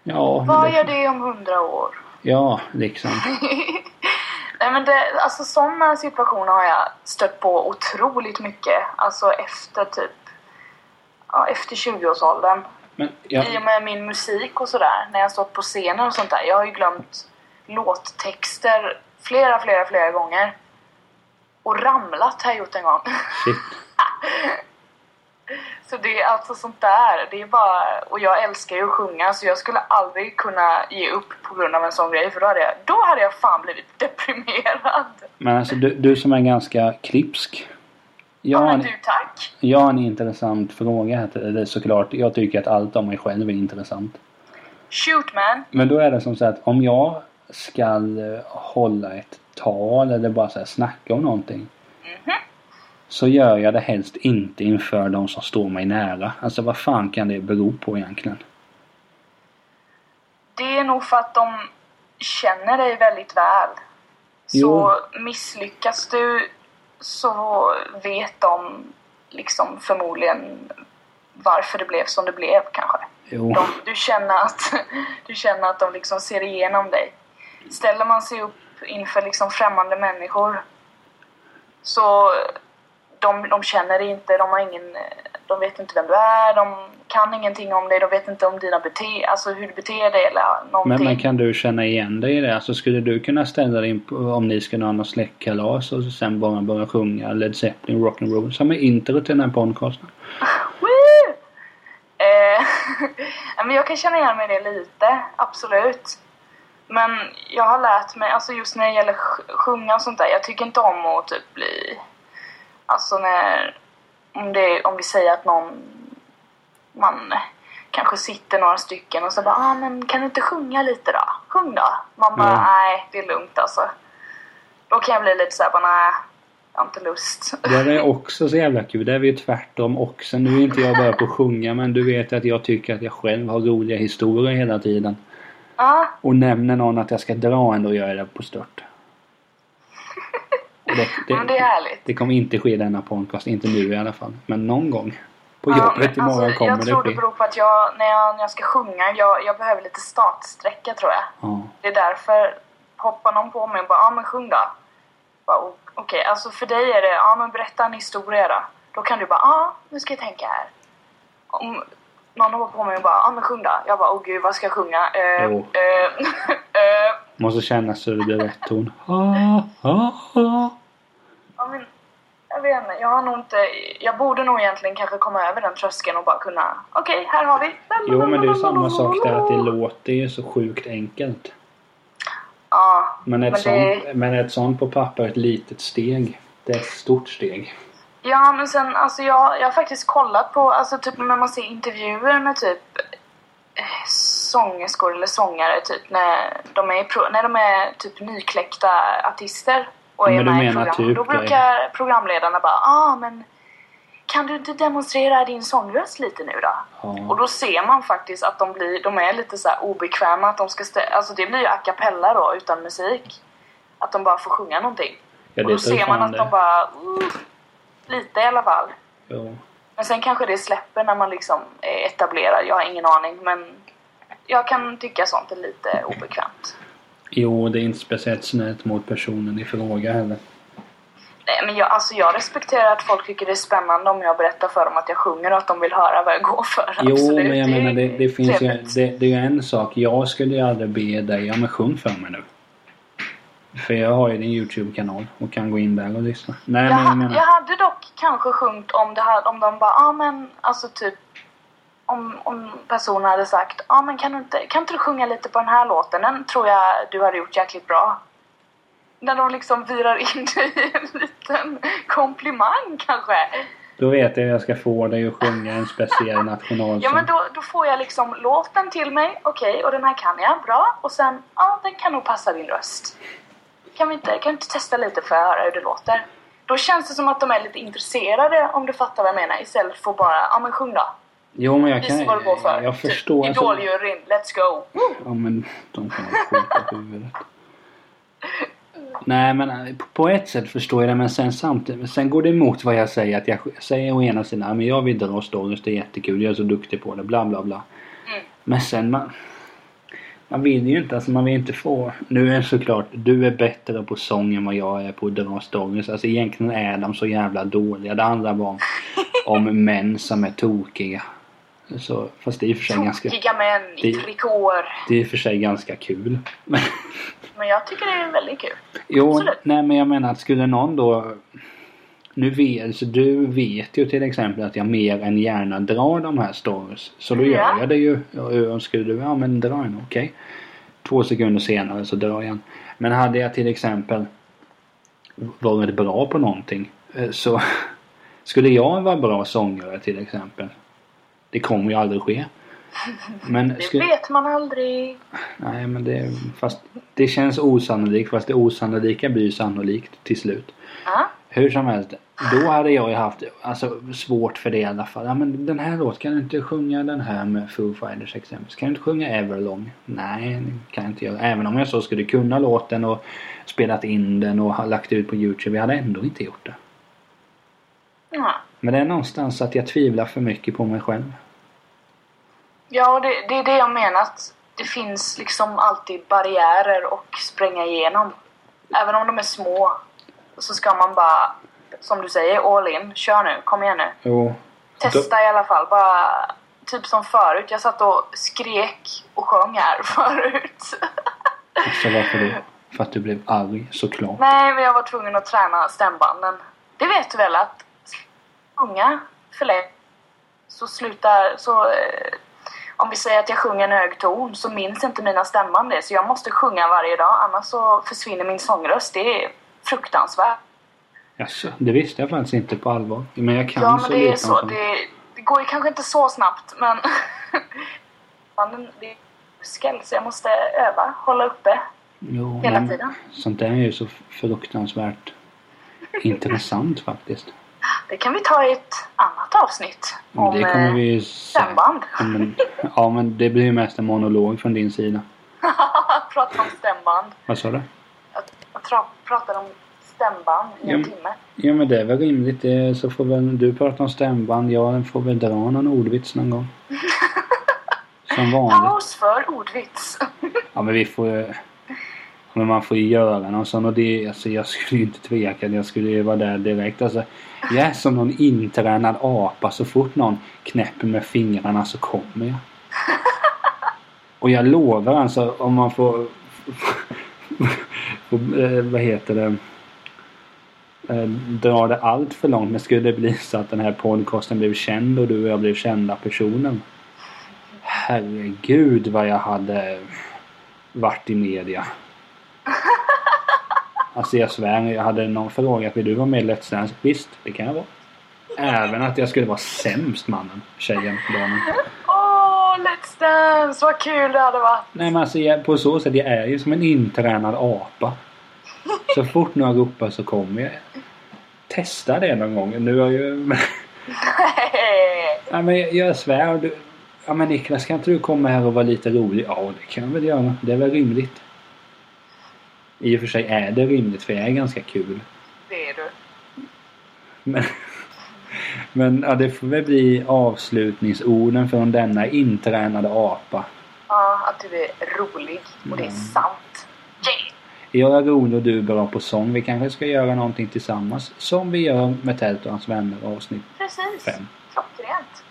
Ja, Vad det- gör det om hundra år? ja liksom. Nej men det, alltså sådana situationer har jag stött på otroligt mycket. Alltså efter typ, ja, efter 20-årsåldern. Men ja, I och med min musik och sådär, när jag stått på scenen och sånt där. Jag har ju glömt låttexter flera, flera, flera gånger. Och ramlat har jag gjort en gång. shit. Så det är alltså sånt där. Det är bara, och jag älskar ju att sjunga så jag skulle aldrig kunna ge upp på grund av en sån grej för då hade jag, då hade jag fan blivit deprimerad. Men alltså du, du som är ganska klipsk. Jag Ja, en, du tack. jag har en intressant fråga dig såklart. Jag tycker att allt om mig själv är intressant. Shoot man. Men då är det som så att om jag ska eh, hålla ett tal eller bara så här snacka om någonting. Mhm. Så gör jag det helst inte inför de som står mig nära. Alltså vad fan kan det bero på egentligen? Det är nog för att de känner dig väldigt väl. Så misslyckas du så vet de liksom förmodligen varför det blev som det blev kanske. De, du, känner att, du känner att de liksom ser igenom dig. Ställer man sig upp inför liksom främmande människor så de, de känner dig inte, de har ingen, de vet inte vem du är, de kan ingenting om dig, de vet inte om dina bete, alltså hur du beter dig eller någonting. Men, men kan du känna igen dig i det? Alltså skulle du kunna ställa dig in på, om ni skulle ha något släktkalas och sen bara börja sjunga Led Zeppelin Rock'n'Roll som är intro till den här podcasten? Eh, men jag kan känna igen mig i det lite, absolut. Men jag har lärt mig, alltså just när det gäller sj- sjunga och sånt där, jag tycker inte om att typ bli... Alltså när... Om, det, om vi säger att någon... Man kanske sitter några stycken och så bara ah, men kan du inte sjunga lite då? Sjung då! Man bara Ja. nej, det är lugnt alltså. Då kan jag bli lite såhär bara nej, jag har inte lust. Det är också så jävla kul. Det är vi ju tvärtom också. Nu är inte jag bara på att sjunga men du vet att jag tycker att jag själv har roliga historier hela tiden. Ja, Och nämner någon att jag ska dra en då gör jag det på stört. Och det, men det är det, härligt. det kommer inte ske i denna podcast. Inte nu i alla fall. Men någon gång. På Ja, jobbet men imorgon alltså, kommer jag det tror det ske. beror på att jag, när jag, när jag ska sjunga, jag, jag behöver lite startsträcka tror jag. Ja. Det är därför hoppar någon på mig och bara ja ah, men sjung då. Okej, alltså för dig är det ja ah, men berätta en historia då. Då kan du bara ja ah, nu ska jag tänka här. Om någon hoppar på mig och bara ja ah, men sjung då. Jag bara åh gud vad ska jag sjunga? Eh, Jo. eh, eh, Måste känna så det blir rätt ton. Ha, ha, ha. Ja, men, jag vet inte, jag har nog inte... Jag borde nog egentligen kanske komma över den tröskeln och bara kunna... Okej, här har vi. Jo men det är samma sak där att det låter ju så sjukt enkelt. Ja, Men ett, Men sånt, det- men ett sånt på papper är ett litet steg. Det är ett stort steg. Ja men sen alltså jag, jag har faktiskt kollat på, alltså typ när man ser intervjuer med typ eh, sångerskor eller sångare typ när de är, pro, när de är typ nykläckta artister och är Men med i program. typ då det- brukar programledarna bara ah men kan du inte demonstrera din sångröst lite nu då? Ja. Och då ser man faktiskt att de blir, de är lite så här obekväma att de ska stä- alltså det blir ju a cappella då utan musik. Att de bara får sjunga någonting. Ja, och då ser man att det. de bara uh, lite i alla fall. Jo. Men sen kanske det släpper när man liksom är etablerad. Jag har ingen aning men jag kan tycka sånt är lite obekvämt. Jo, det är inte speciellt snällt mot personen i fråga heller. Nej men jag, alltså jag respekterar att folk tycker det är spännande om jag berättar för dem att jag sjunger och att de vill höra vad jag går för. Jo, Absolut, men jag är menar det, det finns ju, det, det är ju en sak. Jag skulle ju aldrig be dig, ja men sjung för mig nu. För jag har ju din YouTube-kanal och kan gå in där och lyssna. Nej Jag, men jag menar... jag hade dock kanske sjungit om det här, om de bara, ja ah, men alltså typ om, om personen hade sagt, ja ah, men kan du inte, kan inte du sjunga lite på den här låten? Den tror jag du hade gjort jäkligt bra. När de liksom virar in det i en liten komplimang kanske. Då vet jag hur jag ska få dig att sjunga en speciell nationalsång. Ja men då, då får jag liksom låten till mig, okej, och den här kan jag, bra. Och sen, ja den kan nog passa din röst. Kan vi inte, kan vi inte testa lite för att höra hur det låter? Då känns det som att de är lite intresserade om du fattar vad jag menar istället för bara, ja men sjung då. Jo men jag kan... Vad du går för. Jag förstår. Typ, Idoljuryn, let's go! Ja men de kan i huvudet. Nej men eh, på- ett sätt förstår jag det men sen samtidigt, sen går det emot vad jag säger. Att jag säger å ena sidan, "Ja, men jag vill dra stories, det är jättekul, jag är så duktig på det, bla bla bla. Mm. Men sen man... Man vill ju inte, alltså man vill inte få... Nu är det såklart, du är bättre på sång än vad jag är på att dra stories. Alltså egentligen är de så jävla dåliga. Det handlar bara om, om män som är tokiga. Så, fast det är i och för sig ganska... Tokiga män i trikåer. Det är i och för sig ganska kul. Men, Men jag tycker det är väldigt kul. jo, Absolut. nej men jag menar att skulle någon då... Nu vet, alltså du vet ju till exempel att jag mer än gärna drar de här stories. Så då gör Ja. jag det ju. Och skulle du, ja men dra en, okej. Två sekunder senare så drar jag en. Men hade jag till exempel varit bra på någonting eh, så skulle jag vara bra sångare till exempel. Det kommer ju aldrig ske. Men Det skulle, vet man aldrig. Nej men det, fast det känns osannolikt fast det osannolika blir sannolikt till slut. Ja. Hur som helst. Då hade jag ju haft alltså, svårt för det i alla fall. Ja, men den här låt, kan du inte sjunga den här med Foo Fighters exempelvis? Kan du inte sjunga Everlong? Nej, det kan jag inte göra. Även om jag så skulle kunna låten och spelat in den och lagt ut på Youtube. Jag hade ändå inte gjort det. Ja. Men det är någonstans att jag tvivlar för mycket på mig själv. Ja, det, det är det jag menar. Att det finns liksom alltid barriärer att spränga igenom. Även om de är små så ska man bara, som du säger, all in. Kör nu, kom igen nu. Jo. Testa i alla fall. Bara typ som förut. Jag satt och skrek och sjöng här förut. Alltså varför då? För att du blev arg såklart. Nej, men jag var tvungen att träna stämbanden. Det vet du väl att för länge så slutar... Så, eh, om vi säger att jag sjunger en hög ton så minns inte mina stämband det. Så jag måste sjunga varje dag annars så försvinner min sångröst. Det är fruktansvärt. Jaså, det visste jag faktiskt inte på allvar. Men jag kan Ja, så men det är lite om så. Det, det går ju kanske inte så snabbt men... Det är muskel så jag måste öva, hålla uppe. Jo, hela tiden. Sånt där är ju så fruktansvärt intressant faktiskt. Det kan vi ta i ett annat avsnitt. Om det kommer eh, vi stämband. Ja men, ja men det blir mest en monolog från din sida. Prata om stämband. Vad sa du? Jag, jag pratade om stämband i en Ja. timme. Ja men det är väl rimligt. Det, så får väl du prata om stämband. Jag får väl dra någon ordvits någon gång. Som vanligt. Paus för ordvits. Ja men vi får. Men man får ju göra någon sån och det, alltså jag skulle ju inte tveka. Jag skulle ju vara där direkt. Alltså, jag är som någon intränad apa. Så fort någon knäpper med fingrarna så kommer jag. Och jag lovar alltså om man får eh, vad heter det? Eh, dra drar det allt för långt men skulle det bli så att den här podcasten blev känd och du och jag blev kända personer. Herregud vad jag hade varit i media. Alltså jag svär, jag hade någon frågat vill du vara med i Let's Dance? Visst, det kan jag vara. Även att jag skulle vara sämst mannen, tjejen, barnen. Åh, Let's Dance! Vad kul det hade varit! Nej men alltså jag, på så sätt, jag är ju som en intränad apa. Så fort någon ropar så kommer jag. Testa det någon gång. Nu har jag ju... Nej. Ja, men jag, jag svär. Du, ja men Niklas kan inte du komma här och vara lite rolig? Ja det kan jag väl göra. Det är väl rimligt. I och för sig är det rimligt för jag är ganska kul. Det är du. Men, men ja, det får väl bli avslutningsorden från denna intränade apa. Ja, att du är rolig. Och det är sant. Yeah! Jag är rolig och du är bra på sång. Vi kanske ska göra någonting tillsammans. Som vi gör med Tält och hans vänner avsnitt Precis. fem. Klockrent.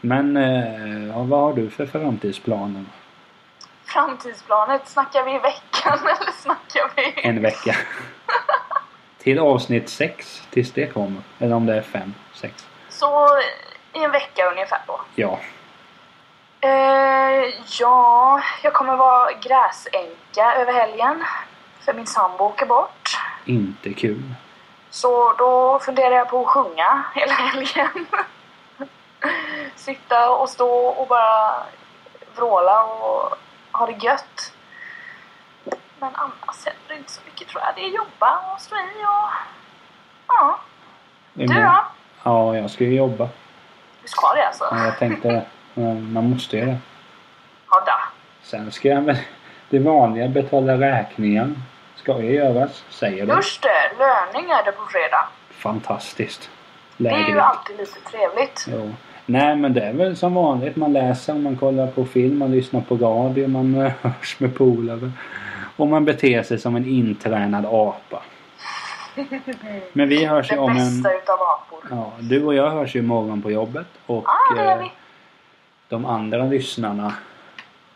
Men eh, ja, vad har du för framtidsplaner? Framtidsplanet, snackar vi i veckan eller snackar vi... En vecka. Till avsnitt sex tills det kommer. Eller om det är fem, sex. Så i en vecka ungefär då. Ja. Eh, ja, jag kommer vara gräsänka över helgen. För min sambo åker bort. Inte kul. Så då funderar jag på att sjunga hela helgen. Sitta och stå och bara vråla och ha det gött. Men annars händer det inte så mycket tror jag. Det är jobba och stå i och... Ja. Du då? Ja, jag ska ju jobba. Du ska det alltså? Ja, jag tänkte det. Man måste ju det. Ja, då. Sen ska jag väl det vanliga betala räkningar. Ska ju göras, säger du. Just det, löning är det på fredag. Fantastiskt. Det är ju alltid lite trevligt. Jo. Nej men det är väl som vanligt. Man läser, man kollar på film, man lyssnar på radio, man eh, hörs med polare. Och man beter sig som en intränad apa. Men vi hörs ju Det om en... bästa utav apor. Ja, du och jag hörs ju imorgon på jobbet. Och Ja, det gör eh, vi. de andra lyssnarna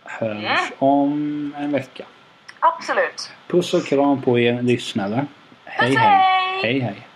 hörs Mm. om en vecka. Absolut. Puss och kram på er lyssnare. Hej Puss, hej. hej! Hej hej.